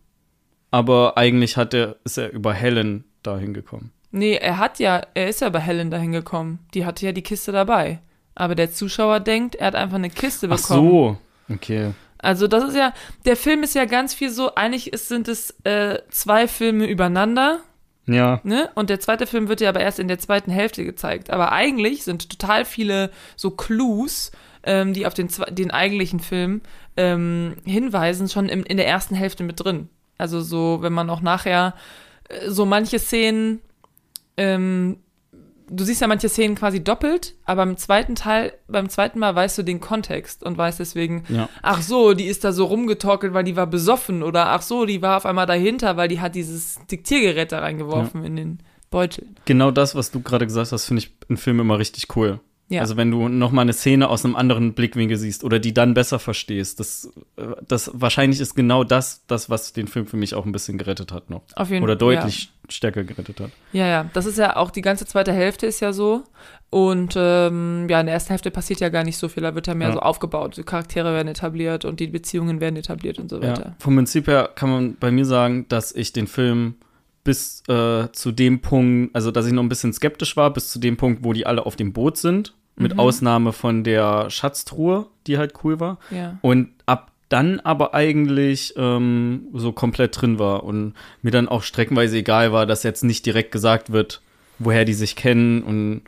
Aber eigentlich hat er, ist er über Helen dahin gekommen. Nee, er hat ja, er ist ja bei Helen dahin gekommen. Die hatte ja die Kiste dabei. Aber der Zuschauer denkt, er hat einfach eine Kiste Ach bekommen. so, okay. Also das ist ja, der Film ist ja ganz viel so, eigentlich ist, sind es äh, zwei Filme übereinander, Ja, ne? Und der zweite Film wird ja aber erst in der zweiten Hälfte gezeigt. Aber eigentlich sind total viele so Clues, ähm, die auf den, den eigentlichen Film ähm, hinweisen, schon im, in der ersten Hälfte mit drin. Also so, wenn man auch nachher äh, so manche Szenen, ähm, du siehst ja manche Szenen quasi doppelt, aber im zweiten Teil, beim zweiten Mal weißt du den Kontext und weißt deswegen, ja. ach so, die ist da so rumgetorkelt, weil die war besoffen oder ach so, die war auf einmal dahinter, weil die hat dieses Diktiergerät da reingeworfen in den Beutel. Genau das, was du gerade gesagt hast, finde ich in Filmen immer richtig cool. Ja. Also wenn du noch mal eine Szene aus einem anderen Blickwinkel siehst oder die dann besser verstehst, das, äh, das wahrscheinlich ist genau das, das, was den Film für mich auch ein bisschen gerettet hat noch. Auf jeden Oder deutlich stärker gerettet hat. Ja, ja, das ist ja auch die ganze zweite Hälfte ist ja so. Und ähm, ja, in der ersten Hälfte passiert ja gar nicht so viel, da wird ja mehr Ja. so aufgebaut. Die Charaktere werden etabliert und die Beziehungen werden etabliert und so Ja. weiter. Vom Prinzip her kann man bei mir sagen, dass ich den Film bis äh, zu dem Punkt, also dass ich noch ein bisschen skeptisch war, bis zu dem Punkt, wo die alle auf dem Boot sind, mit Mhm. Ausnahme von der Schatztruhe, die halt cool war. Ja. Und ab dann aber eigentlich ähm, so komplett drin war und mir dann auch streckenweise egal war, dass jetzt nicht direkt gesagt wird, woher die sich kennen und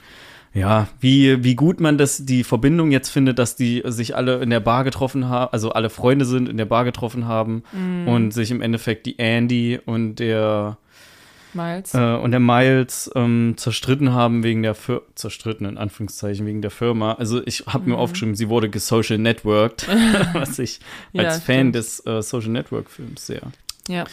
ja, wie, wie gut man das, die Verbindung jetzt findet, dass die sich alle in der Bar getroffen haben, also alle Freunde sind, in der Bar getroffen haben Mhm. und sich im Endeffekt die Andy und der Miles. äh, und der Miles ähm, zerstritten haben wegen der Fir zerstritten in Anführungszeichen wegen der Firma. Also ich habe Mhm. mir aufgeschrieben, sie wurde gesocial networked, <laughs> was ich Ja, als Fan stimmt. des äh, Social Network Films sehr Ja.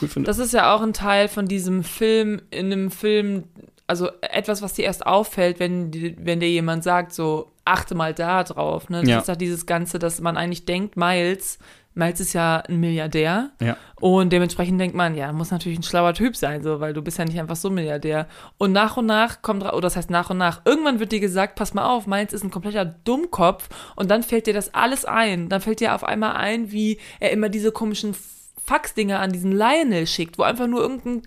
cool finde. Das ist ja auch ein Teil von diesem Film, in einem Film, also etwas, was dir erst auffällt, wenn, wenn dir jemand sagt, so, achte mal da drauf. Ne? Das Ja. ist ja dieses Ganze, dass man eigentlich denkt, Miles, Miles ist ja ein Milliardär Ja. und dementsprechend denkt man, ja, muss natürlich ein schlauer Typ sein, so, weil du bist ja nicht einfach so Milliardär. Und nach und nach kommt, oder das heißt nach und nach, irgendwann wird dir gesagt, pass mal auf, Miles ist ein kompletter Dummkopf und dann fällt dir das alles ein. Dann fällt dir auf einmal ein, wie er immer diese komischen Faxdinger an diesen Lionel schickt, wo einfach nur irgendein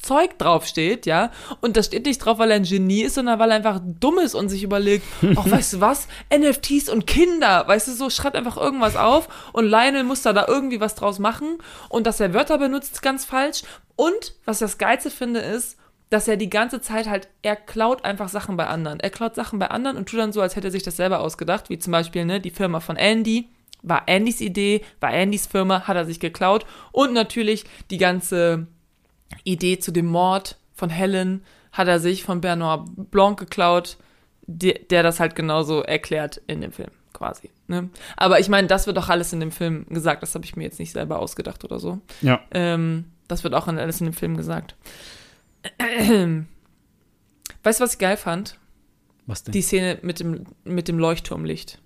Zeug draufsteht, ja, und das steht nicht drauf, weil er ein Genie ist, sondern weil er einfach dumm ist und sich überlegt, <laughs> ach, weißt du was, NFTs und Kinder, weißt du, so schreibt einfach irgendwas auf und Lionel muss da, da irgendwie was draus machen und dass er Wörter benutzt, ganz falsch. Und, was ich das Geilste finde, ist, dass er die ganze Zeit halt, er klaut einfach Sachen bei anderen. Er klaut Sachen bei anderen und tut dann so, als hätte er sich das selber ausgedacht, wie zum Beispiel, ne, die Firma von Andy, war Andys Idee, war Andys Firma, hat er sich geklaut. Und natürlich die ganze Idee zu dem Mord von Helen hat er sich von Bernard Blanc geklaut, der, der das halt genauso erklärt in dem Film, quasi. Ne? Aber ich meine, das wird doch alles in dem Film gesagt, das habe ich mir jetzt nicht selber ausgedacht oder so. Ja. Ähm, das wird auch alles in dem Film gesagt. <clears throat> Weißt du, was ich geil fand? Was denn? Die Szene mit dem, mit dem Leuchtturmlicht.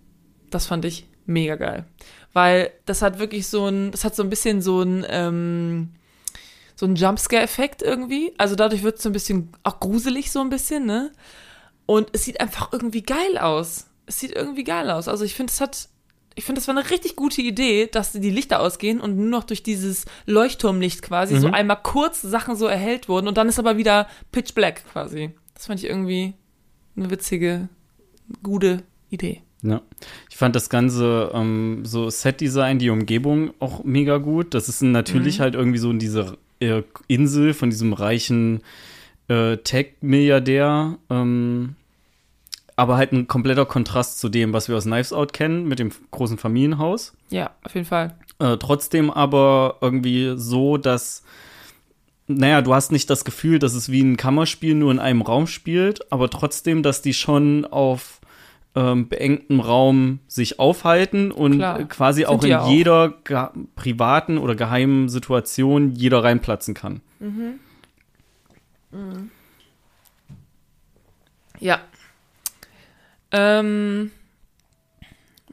Das fand ich mega geil. Weil das hat wirklich so ein, das hat so ein bisschen so ein, ähm, so ein Jumpscare-Effekt irgendwie. Also dadurch wird es so ein bisschen auch gruselig so ein bisschen, ne? Und es sieht einfach irgendwie geil aus. Es sieht irgendwie geil aus. Also ich finde, es hat, ich finde, das war eine richtig gute Idee, dass die Lichter ausgehen und nur noch durch dieses Leuchtturmlicht quasi so Mhm. einmal kurz Sachen so erhellt wurden und dann ist aber wieder Pitch Black quasi. Das fand ich irgendwie eine witzige, gute Idee. Ja. Ich fand das ganze ähm, so Set-Design, die Umgebung auch mega gut. Das ist natürlich Mhm. halt irgendwie so in dieser äh, Insel von diesem reichen äh, Tech-Milliardär. Ähm, aber halt ein kompletter Kontrast zu dem, was wir aus Knives Out kennen, mit dem großen Familienhaus. Ja, auf jeden Fall. Äh, trotzdem aber irgendwie so, dass, naja, du hast nicht das Gefühl, dass es wie ein Kammerspiel nur in einem Raum spielt, aber trotzdem, dass die schon auf ähm, beengtem Raum sich aufhalten und Klar. quasi auch in auch. jeder ge- privaten oder geheimen Situation jeder reinplatzen kann. Ja. Ähm.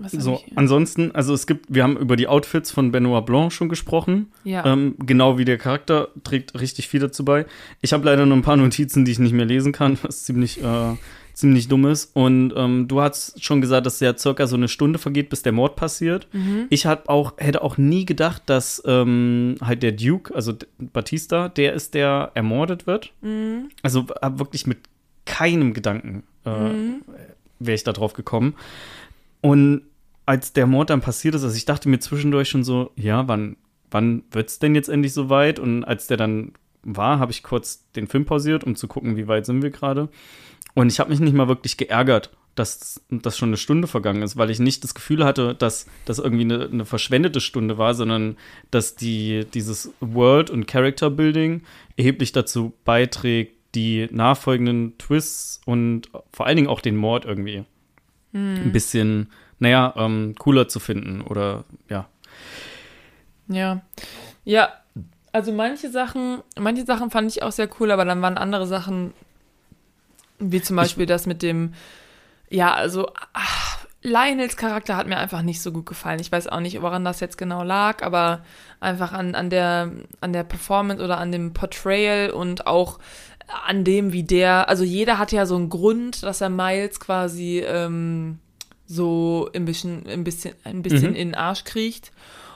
Was So, ansonsten, also es gibt, wir haben über die Outfits von Benoit Blanc schon gesprochen. Ja. Ähm, genau wie der Charakter trägt richtig viel dazu bei. Ich habe leider nur ein paar Notizen, die ich nicht mehr lesen kann, was ziemlich, äh, ziemlich dumm ist. Und ähm, du hast schon gesagt, dass ja circa so eine Stunde vergeht, bis der Mord passiert. Mhm. Ich hab auch, hätte auch nie gedacht, dass ähm, halt der Duke, also Batista, der ist, der ermordet wird. Mhm. Also hab wirklich mit keinem Gedanken äh, Mhm. wäre ich da drauf gekommen. Und als der Mord dann passiert ist, also ich dachte mir zwischendurch schon so, ja, wann, wann wird's denn jetzt endlich so weit? Und als der dann war, habe ich kurz den Film pausiert, um zu gucken, wie weit sind wir gerade. Und ich habe mich nicht mal wirklich geärgert, dass das schon eine Stunde vergangen ist, weil ich nicht das Gefühl hatte, dass das irgendwie eine, eine verschwendete Stunde war, sondern dass die, dieses World- und Character-Building erheblich dazu beiträgt, die nachfolgenden Twists und vor allen Dingen auch den Mord irgendwie ein bisschen, naja, ähm, cooler zu finden oder ja. Ja. Ja. Also manche Sachen, manche Sachen fand ich auch sehr cool, aber dann waren andere Sachen, wie zum Beispiel das mit dem, ja, also ach, Lionels Charakter hat mir einfach nicht so gut gefallen. Ich weiß auch nicht, woran das jetzt genau lag, aber einfach an, an der, an der Performance oder an dem Portrayal und auch an dem, wie der, also jeder hat ja so einen Grund, dass er Miles quasi ähm, so ein bisschen, ein bisschen, ein bisschen Mhm. in den Arsch kriecht.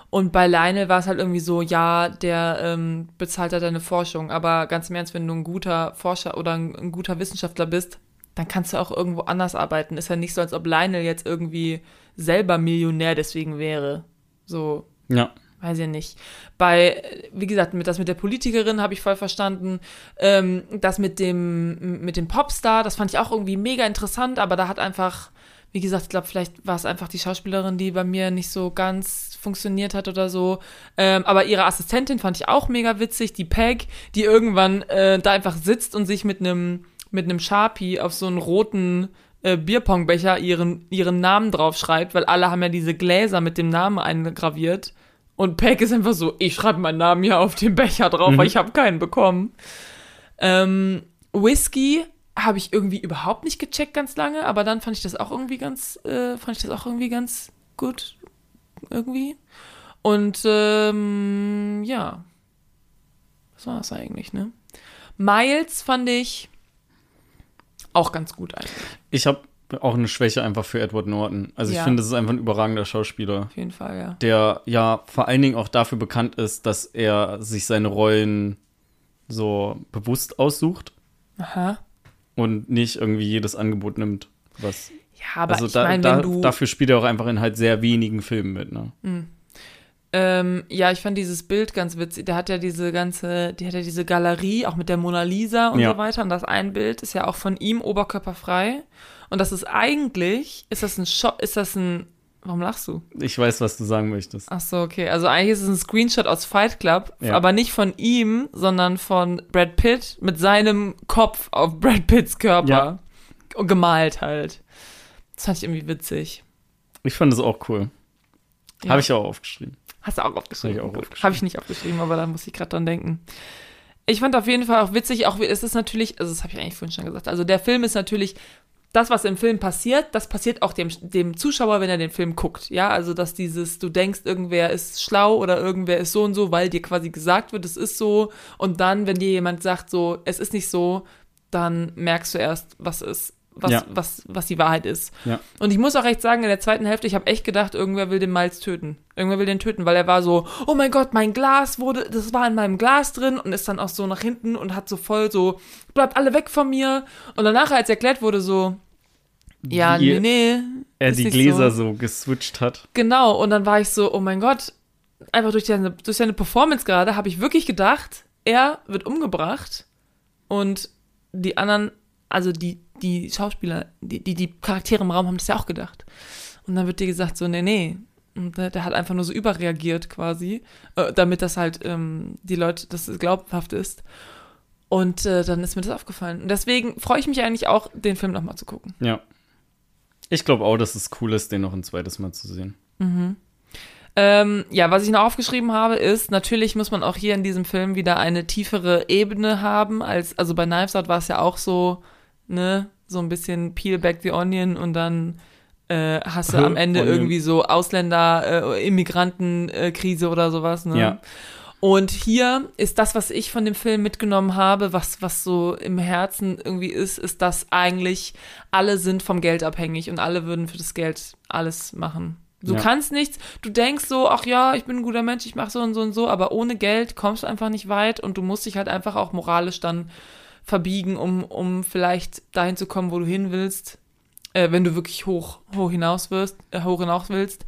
Und bei Lionel war es halt irgendwie so, ja, der ähm, bezahlt halt deine Forschung. Aber ganz im Ernst, wenn du ein guter Forscher oder ein, ein guter Wissenschaftler bist, dann kannst du auch irgendwo anders arbeiten. Ist ja nicht so, als ob Lionel jetzt irgendwie selber Millionär deswegen wäre. So, Ja. weiß ich nicht. Bei, wie gesagt, mit, das mit der Politikerin habe ich voll verstanden. Ähm, das mit dem, mit dem Popstar, das fand ich auch irgendwie mega interessant, aber da hat einfach, wie gesagt, ich glaube, vielleicht war es einfach die Schauspielerin, die bei mir nicht so ganz funktioniert hat oder so. Ähm, aber ihre Assistentin fand ich auch mega witzig, die Peg, die irgendwann äh, da einfach sitzt und sich mit einem mit einem Sharpie auf so einen roten äh, Bierpongbecher ihren, ihren Namen draufschreibt, weil alle haben ja diese Gläser mit dem Namen eingraviert. Und Peg ist einfach so, ich schreibe meinen Namen hier auf den Becher drauf, Mhm. weil ich habe keinen bekommen. Ähm, Whisky habe ich irgendwie überhaupt nicht gecheckt ganz lange, aber dann fand ich das auch irgendwie ganz, äh, fand ich das auch irgendwie ganz gut irgendwie. Und ähm, ja, das war es eigentlich, ne? Miles fand ich auch ganz gut eigentlich, Ich habe auch eine Schwäche einfach für Edward Norton. Also ich Ja. finde, das ist einfach ein überragender Schauspieler, auf jeden Fall, ja. der ja vor allen Dingen auch dafür bekannt ist, dass er sich seine Rollen so bewusst aussucht Aha. Und nicht irgendwie jedes Angebot nimmt. Was, Ja, aber also ich da, meine, da, dafür spielt er auch einfach in halt sehr wenigen Filmen mit. Ne? Ähm, ja, ich fand dieses Bild ganz witzig. Der hat ja diese ganze, die hat ja diese Galerie, auch mit der Mona Lisa und Ja. so weiter. Und das ein Bild ist ja auch von ihm oberkörperfrei. Und das ist eigentlich, ist das ein Shot, ist das ein, warum lachst du? Ich weiß, was du sagen möchtest. Ach so, okay. Also eigentlich ist es ein Screenshot aus Fight Club, Ja. aber nicht von ihm, sondern von Brad Pitt mit seinem Kopf auf Brad Pitts Körper. Ja. Und gemalt halt. Das fand ich irgendwie witzig. Ich fand das auch cool. Ja. Habe ich auch aufgeschrieben. Hast du auch aufgeschrieben? Hab ich auch Gut. aufgeschrieben. Habe ich nicht aufgeschrieben, aber da muss ich gerade dran denken. Ich fand auf jeden Fall auch witzig, auch es ist natürlich, also das habe ich eigentlich vorhin schon gesagt, also der Film ist natürlich, das, was im Film passiert, das passiert auch dem, dem Zuschauer, wenn er den Film guckt. Ja, also dass dieses, du denkst, irgendwer ist schlau oder irgendwer ist so und so, weil dir quasi gesagt wird, es ist so. Und dann, wenn dir jemand sagt, so, es ist nicht so, dann merkst du erst, was ist, was, Ja. was, was die Wahrheit ist. Ja. Und ich muss auch echt sagen, in der zweiten Hälfte, ich habe echt gedacht, irgendwer will den Miles töten. Irgendwer will den töten, weil er war so, oh mein Gott, mein Glas wurde, das war in meinem Glas drin und ist dann auch so nach hinten und hat so voll so, bleibt alle weg von mir. Und danach, als erklärt wurde, so, ja, nee, nee. Er die Gläser so. so. geswitcht hat. Genau, und dann war ich so, oh mein Gott, einfach durch seine, durch seine Performance gerade habe ich wirklich gedacht, er wird umgebracht und die anderen, also die, die Schauspieler, die, die, die Charaktere im Raum haben das ja auch gedacht. Und dann wird dir gesagt, so, nee, nee. Und der, der hat einfach nur so überreagiert quasi, äh, damit das halt ähm, die Leute, dass es glaubhaft ist. Und äh, dann ist mir das aufgefallen. Und deswegen freue ich mich eigentlich auch, den Film nochmal zu gucken. Ja. Ich glaube auch, dass es cool ist, den noch ein zweites Mal zu sehen. Ähm, ja, was ich noch aufgeschrieben habe, ist, natürlich muss man auch hier in diesem Film wieder eine tiefere Ebene haben, als, also bei Knives Out war es ja auch so, ne, so ein bisschen peel back the onion und dann äh, hast du am Ende Onion. irgendwie so Ausländer, äh, Immigrantenkrise oder sowas, ne? Ja. Und hier ist das, was ich von dem Film mitgenommen habe, was, was so im Herzen irgendwie ist, ist, dass eigentlich alle sind vom Geld abhängig und alle würden für das Geld alles machen. Du Ja. kannst nichts, du denkst so, ach ja, ich bin ein guter Mensch, ich mache so und so und so, aber ohne Geld kommst du einfach nicht weit und du musst dich halt einfach auch moralisch dann verbiegen, um, um vielleicht dahin zu kommen, wo du hin willst, äh, wenn du wirklich hoch, hoch hinaus wirst, äh, hoch hinaus willst.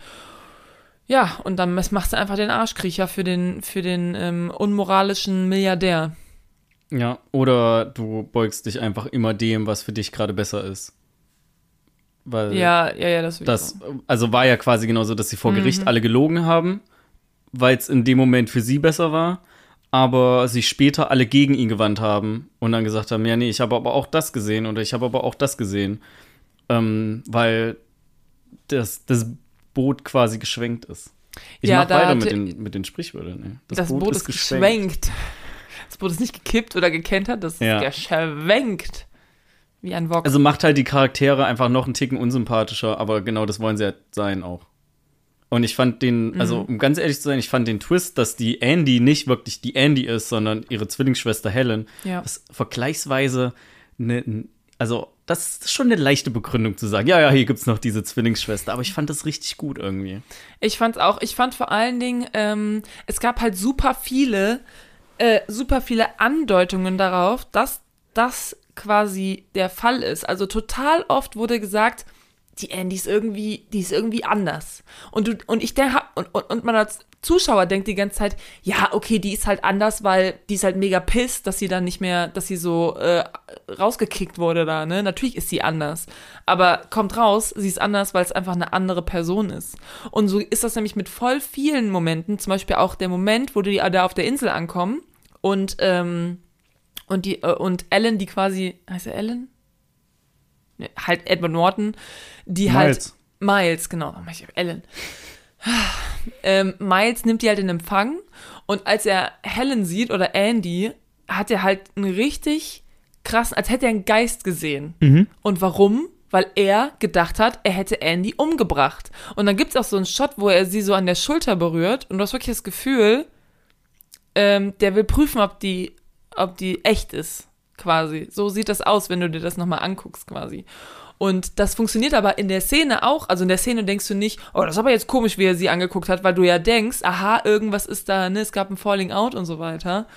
Ja, und dann machst du einfach den Arschkriecher für den, für den ähm, unmoralischen Milliardär. Ja, oder du beugst dich einfach immer dem, was für dich gerade besser ist. Weil Ja, ja, ja, das das, also war ja quasi genauso, dass sie vor Mhm. Gericht alle gelogen haben, weil es in dem Moment für sie besser war, aber sich später alle gegen ihn gewandt haben und dann gesagt haben, ja, nee, ich habe aber auch das gesehen oder ich habe aber auch das gesehen, ähm, weil das, das Boot quasi geschwenkt ist. Ich Ja, mach da weiter mit den, mit den Sprichwörtern. ey. Das, Boot, ist geschwenkt. Das Boot ist nicht gekippt oder gekentert, das Ja. ist geschwenkt. Wie ein Wok. Also macht halt die Charaktere einfach noch einen Ticken unsympathischer, aber genau das wollen sie halt sein auch. Und ich fand den, also um ganz ehrlich zu sein, ich fand den Twist, dass die Andy nicht wirklich die Andy ist, sondern ihre Zwillingsschwester Helen, Ja. das vergleichsweise eine, also das ist schon eine leichte Begründung zu sagen, ja, ja, hier gibt's noch diese Zwillingsschwester, aber ich fand das richtig gut irgendwie. Ich fand's auch, ich fand vor allen Dingen, ähm, es gab halt super viele, äh, super viele Andeutungen darauf, dass das quasi der Fall ist. Also total oft wurde gesagt, die Andy ist irgendwie, die ist irgendwie anders. Und du, und ich denke, und, und, und man als Zuschauer denkt die ganze Zeit, ja, okay, die ist halt anders, weil die ist halt mega pisst, dass sie dann nicht mehr, dass sie so äh, rausgekickt wurde da, ne? Natürlich ist sie anders. Aber kommt raus, sie ist anders, weil es einfach eine andere Person ist. Und so ist das nämlich mit voll vielen Momenten, zum Beispiel auch der Moment, wo die da auf der Insel ankommen und, ähm, und die, äh, und Ellen, die quasi, heißt er Ellen? Halt Edward Norton, die halt Miles. Miles, genau, ich hab Ellen. Ähm, Miles nimmt die halt in Empfang und als er Helen sieht oder Andy, hat er halt einen richtig krassen, als hätte er einen Geist gesehen. Und warum? Weil er gedacht hat, er hätte Andy umgebracht. Und dann gibt's auch so einen Shot, wo er sie so an der Schulter berührt und du hast wirklich das Gefühl, ähm, der will prüfen, ob die, ob die echt ist, quasi. So sieht das aus, wenn du dir das nochmal anguckst, quasi. Und das funktioniert aber in der Szene auch. Also in der Szene denkst du nicht, oh, das ist aber jetzt komisch, wie er sie angeguckt hat, weil du ja denkst, aha, irgendwas ist da, ne, es gab ein Falling Out und so weiter.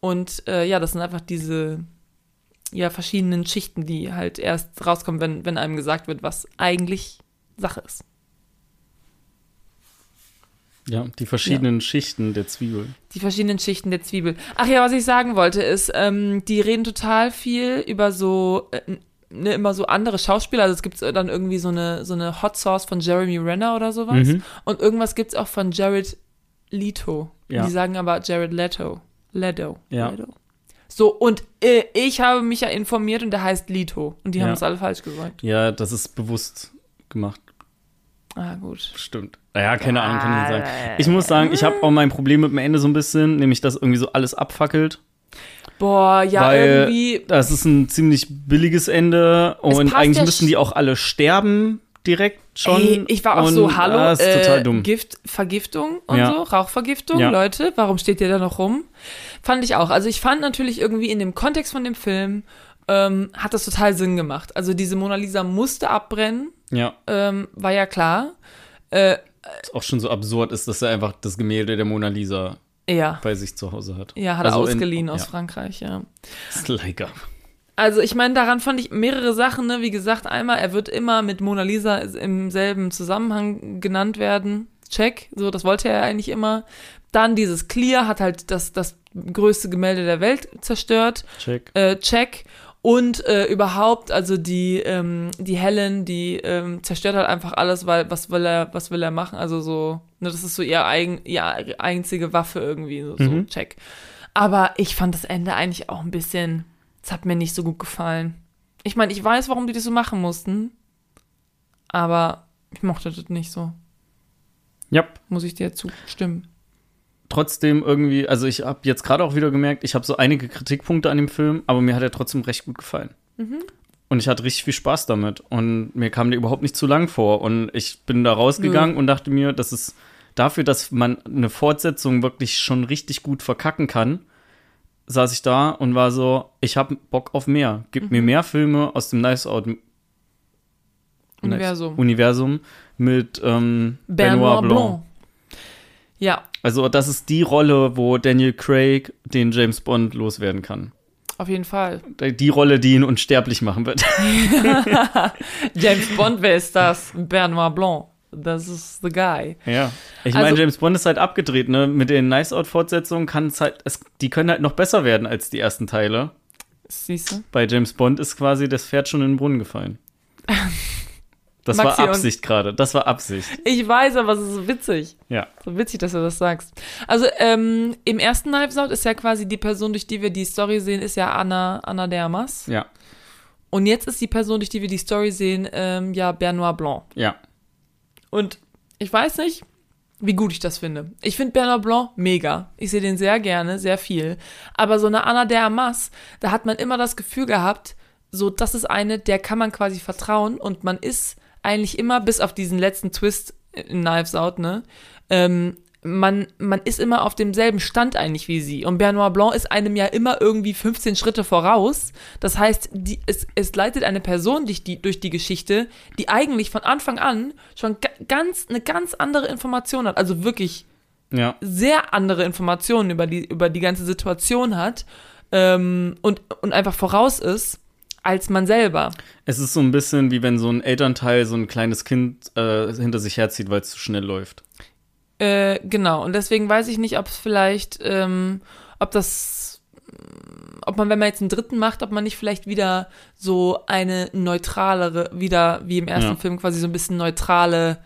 Und äh, ja, das sind einfach diese ja, verschiedenen Schichten, die halt erst rauskommen, wenn, wenn einem gesagt wird, was eigentlich Sache ist. Ja, die verschiedenen Schichten der Zwiebel. Die verschiedenen Schichten der Zwiebel. Ach ja, was ich sagen wollte, ist, ähm, die reden total viel über so, äh, ne, immer so andere Schauspieler. Also es gibt dann irgendwie so eine, so eine Hot Sauce von Jeremy Renner oder sowas. Mhm. Und irgendwas gibt's auch von Jared Leto. Ja. Die sagen aber Jared Leto. Leto. Ja. Leto. So, und äh, ich habe mich ja informiert und der heißt Leto. Und die haben Ja. es alle falsch gesagt. Ja, das ist bewusst gemacht. Ah, gut. Stimmt. Naja, keine Ahnung, kann ich nicht sagen. Ich muss sagen, ich habe auch mein Problem mit dem Ende so ein bisschen, nämlich dass irgendwie so alles abfackelt. Boah, ja, weil irgendwie. das ist ein ziemlich billiges Ende und eigentlich ja müssen die auch alle sterben direkt schon. Ey, ich war auch und, so, hallo, ah, ist äh, total dumm. Gift, Vergiftung und Ja. so, Rauchvergiftung, Ja. Leute, warum steht ihr da noch rum? Fand ich auch. Also ich fand natürlich irgendwie in dem Kontext von dem Film ähm, hat das total Sinn gemacht. Also diese Mona Lisa musste abbrennen, Ja, ähm, war ja klar. Äh, auch schon so absurd ist, dass er einfach das Gemälde der Mona Lisa ja, bei sich zu Hause hat. ja, hat Also er in- ausgeliehen aus ja. Frankreich, ja. Leica. Also ich meine, daran fand ich mehrere Sachen, ne? Wie gesagt, einmal, er wird immer mit Mona Lisa im selben Zusammenhang genannt werden. Check, so, das wollte er eigentlich immer. Dann dieses Clear hat halt das, das größte Gemälde der Welt zerstört. Check. Äh, check. Und äh, überhaupt, also die, ähm, die Helen, die ähm, zerstört halt einfach alles, weil was will er, was will er machen? Also so, ne, das ist so ihr, eigen, ihr einzige Waffe irgendwie, so, so Mhm. check. Aber ich fand das Ende eigentlich auch ein bisschen, es hat mir nicht so gut gefallen. Ich meine, ich weiß, warum die das so machen mussten, aber ich mochte das nicht so, Ja, muss ich dir zustimmen. Trotzdem irgendwie, also ich habe jetzt gerade auch wieder gemerkt, ich habe so einige Kritikpunkte an dem Film, aber mir hat er trotzdem recht gut gefallen. Mhm. Und ich hatte richtig viel Spaß damit. Und mir kam der überhaupt nicht zu lang vor. Und ich bin da rausgegangen und dachte mir, das ist dafür, dass man eine Fortsetzung wirklich schon richtig gut verkacken kann, saß ich da und war so, ich habe Bock auf mehr. Gib Mhm. mir mehr Filme aus dem Nice Out Universum. Universum mit ähm, Benoit Blanc. Ja, Also das ist die Rolle, wo Daniel Craig den James Bond loswerden kann. auf jeden Fall. Die Rolle, die ihn unsterblich machen wird. <laughs> <laughs> James Bond, wer ist das? Benoit Blanc. Das ist the guy. Ja. Ich Also- meine, James Bond ist halt abgedreht, ne? Mit den Nice Out-Fortsetzungen kann es halt, es, die können halt noch besser werden als die ersten Teile. Siehst du? Bei James Bond ist quasi das Pferd schon in den Brunnen gefallen. <laughs> Das Maxi, war Absicht gerade. Das war Absicht. Ich weiß, aber es ist so witzig. Ja. So witzig, dass du das sagst. Also, ähm, im ersten Knives Out ist ja quasi die Person, durch die wir die Story sehen, ist ja Anna, Anna Dermas. Ja. Und jetzt ist die Person, durch die wir die Story sehen, ähm, ja, Benoit Blanc. Ja. Und ich weiß nicht, wie gut ich das finde. Ich finde Bernard Blanc mega. Ich sehe den sehr gerne, sehr viel. Aber so eine Anna de Armas, da hat man immer das Gefühl gehabt, so, das ist eine, der kann man quasi vertrauen und man ist eigentlich immer, bis auf diesen letzten Twist in Knives Out, ne, ähm, man, man ist immer auf demselben Stand eigentlich wie sie. Und Benoit Blanc ist einem ja immer irgendwie 15 Schritte voraus. Das heißt, die, es, es leitet eine Person durch die, durch die Geschichte, die eigentlich von Anfang an schon ga, ganz, eine ganz andere Information hat. Also wirklich Ja. sehr andere Informationen über die, über die ganze Situation hat ähm, und, und einfach voraus ist. Als man selber. Es ist so ein bisschen wie wenn so ein Elternteil so ein kleines Kind äh, hinter sich herzieht, weil es zu schnell läuft. Äh, genau, und deswegen weiß ich nicht, ob es vielleicht, ähm, ob das, ob man, wenn man jetzt einen dritten macht, ob man nicht vielleicht wieder so eine neutralere, wieder wie im ersten Ja. Film quasi so ein bisschen neutrale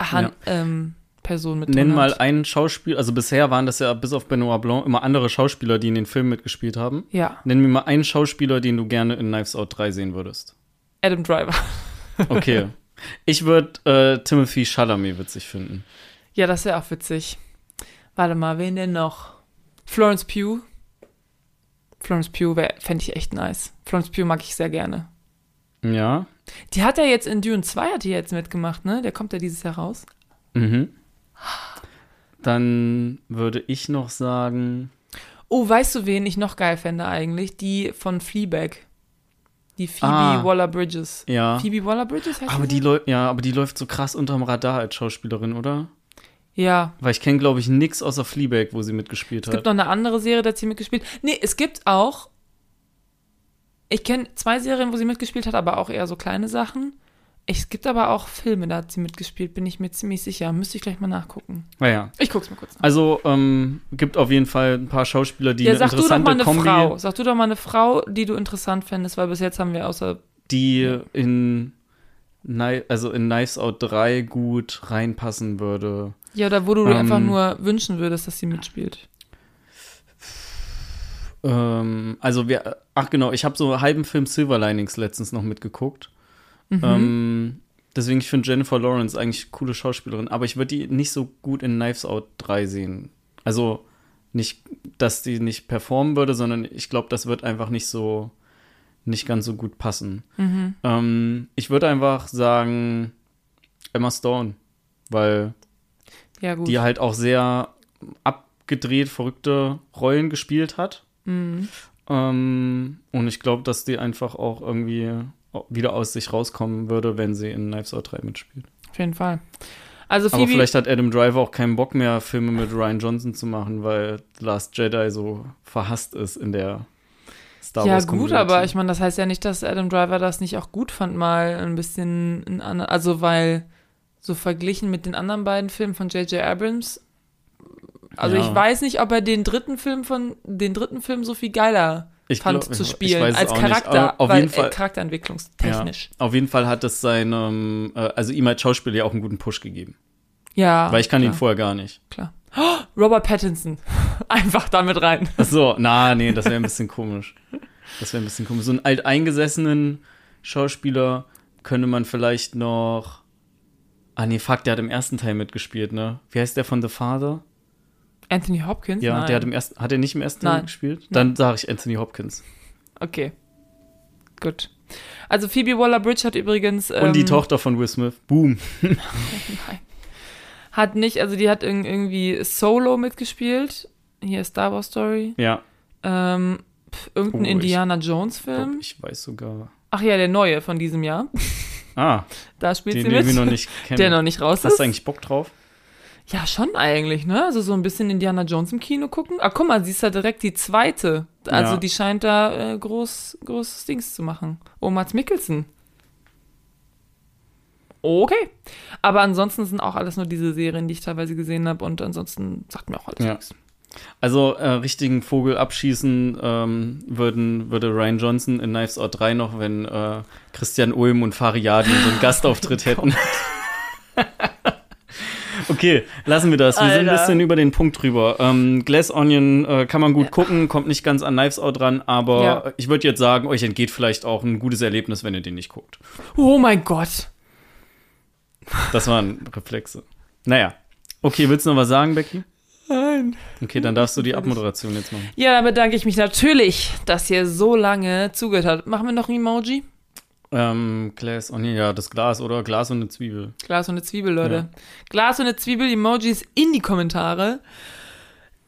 Hand, ähm, Person mit Nenn mal hat. einen Schauspieler, also bisher waren das ja bis auf Benoit Blanc immer andere Schauspieler, die in den Filmen mitgespielt haben. Ja, Nenn mir mal einen Schauspieler, den du gerne in Knives Out 3 sehen würdest. Adam Driver. <laughs> Okay. ich würde äh, Timothy Chalamet witzig finden. Ja, das wäre auch witzig. Warte mal, wen denn noch? Florence Pugh. Florence Pugh fände ich echt nice. Florence Pugh mag ich sehr gerne. Ja. Die hat ja jetzt in Dune 2 hat die jetzt mitgemacht, ne? Der kommt ja dieses Jahr raus. Mhm. Dann würde ich noch sagen, Oh, weißt du, wen ich noch geil fände eigentlich? Die von Fleabag. Die Phoebe Ah. Waller-Bridges. ja. Phoebe Waller-Bridges heißt Aber die so? ja, aber die läuft so krass unterm Radar als Schauspielerin, oder? Ja. Weil ich kenne, glaube ich, nix außer Fleabag, wo sie mitgespielt Es gibt hat. noch eine andere Serie, da hat sie mitgespielt. Nee, es gibt auch. Ich kenne zwei Serien, wo sie mitgespielt hat, aber auch eher so kleine Sachen. Es gibt aber auch Filme, da hat sie mitgespielt, bin ich mir ziemlich sicher. Müsste ich gleich mal nachgucken. Naja. Ich guck's mal kurz nach. Also, ähm, gibt auf jeden Fall ein paar Schauspieler, die Ja, eine sag du doch interessante mal eine Kombi, Frau. Sag du doch mal eine Frau, die du interessant fändest, weil bis jetzt haben wir außer. die in, also in Knives Out 3 gut reinpassen würde. Ja, oder wo du Ähm. einfach nur wünschen würdest, dass sie mitspielt. Ähm, also wir, ach genau, ich habe so einen halben Film Silver Linings letztens noch mitgeguckt. Mhm. Ähm, deswegen, ich finde Jennifer Lawrence eigentlich eine coole Schauspielerin, aber ich würde die nicht so gut in Knives Out 3 sehen. Also nicht, dass die nicht performen würde, sondern ich glaube, das wird einfach nicht so, nicht ganz so gut passen. Mhm. Ähm, ich würde einfach sagen Emma Stone, weil Ja, die halt auch sehr abgedreht, verrückte Rollen gespielt hat. Mhm. Ähm, und ich glaube, dass die einfach auch irgendwie wieder aus sich rauskommen würde, wenn sie in Knives Out 3 mitspielt. Auf jeden Fall. Also Aber Phoebe, vielleicht hat Adam Driver auch keinen Bock mehr, Filme mit Ryan Johnson zu machen, weil The Last Jedi so verhasst ist in der Star ja Wars gut, Community. aber ich meine, das heißt ja nicht, dass Adam Driver das nicht auch gut fand, mal ein bisschen, in ander- also weil so verglichen mit den anderen beiden Filmen von J.J. Abrams, also Ja. ich weiß nicht, ob er den dritten Film von, den dritten Film so viel geiler ich fand glaub- zu spielen als. Charakter, auf weil, jeden Fall, äh, charakterentwicklungstechnisch. Ja, auf jeden Fall hat es seinem, äh, also ihm als Schauspieler ja auch einen guten Push gegeben. Ja. weil ich kann ihn klar, vorher gar nicht. klar. Oh, <gasps> Robert Pattinson. <laughs> Einfach damit rein. Ach so, na, nee, das wäre ein bisschen komisch. Das wäre ein bisschen komisch. So einen alteingesessenen Schauspieler könnte man vielleicht noch. Ah, nee, fuck, der hat im ersten Teil mitgespielt, ne? Wie heißt der von The Father? Anthony Hopkins? Ja, Nein. der hat im ersten, hat er nicht im ersten Nein. mitgespielt? Dann sage ich Anthony Hopkins. Okay. Gut. Also Phoebe Waller-Bridge hat übrigens Und die ähm, Tochter von Will Smith. Boom. <laughs> Nein. Hat nicht, also die hat irg- irgendwie Solo mitgespielt. Hier Star Wars Story. Ja, Ähm, pf, irgendein Oh, Indiana Jones ich, glaub, Film. ich weiß sogar. Ach ja, der neue von diesem Jahr. Ah, <laughs> Da spielt den, sie den mit. wir noch nicht kennen. der noch nicht raus Hast ist. du eigentlich Bock drauf? Ja, schon eigentlich, ne? Also so ein bisschen Indiana Jones im Kino gucken. Ah, guck mal, sie ist da direkt die zweite. Also Ja. die scheint da äh, groß, großes Dings zu machen. Oh, Mats Mikkelsen. Okay. Aber ansonsten sind auch alles nur diese Serien, die ich teilweise gesehen habe und ansonsten sagt mir auch alles Ja. nichts. Also äh, richtigen Vogel abschießen ähm, würden, würde Ryan Johnson in Knives Out 3 noch, wenn äh, Christian Ulm und Fariadi so einen <laughs> Gastauftritt hätten. Okay, lassen wir das. Wir sind ein Alter. bisschen über den Punkt drüber. Ähm, Glass Onion äh, kann man gut gucken, kommt nicht ganz an Knives Out ran, aber Ja. ich würde jetzt sagen, euch entgeht vielleicht auch ein gutes Erlebnis, wenn ihr den nicht guckt. Oh mein Gott. Das waren Reflexe. Naja. Okay, willst du noch was sagen, Becky? Nein. Okay, dann darfst du die Abmoderation jetzt machen. Ja, dann bedanke ich mich natürlich, dass ihr so lange zugehört habt. Machen wir noch ein Emoji? Ähm, Glass Onion, ja, das Glas oder Glas und eine Zwiebel. Glas und eine Zwiebel, Leute. Glas und eine Zwiebel, Emojis in die Kommentare.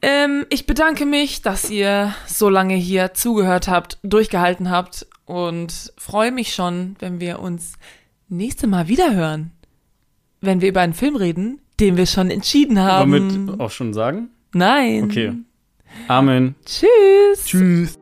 Ähm, ich bedanke mich, dass ihr so lange hier zugehört habt, durchgehalten habt und freue mich schon, wenn wir uns nächste Mal wieder hören. Wenn wir über einen Film reden, den wir schon entschieden haben. Wir auch schon sagen? Nein. Okay. Amen. Tschüss. Tschüss.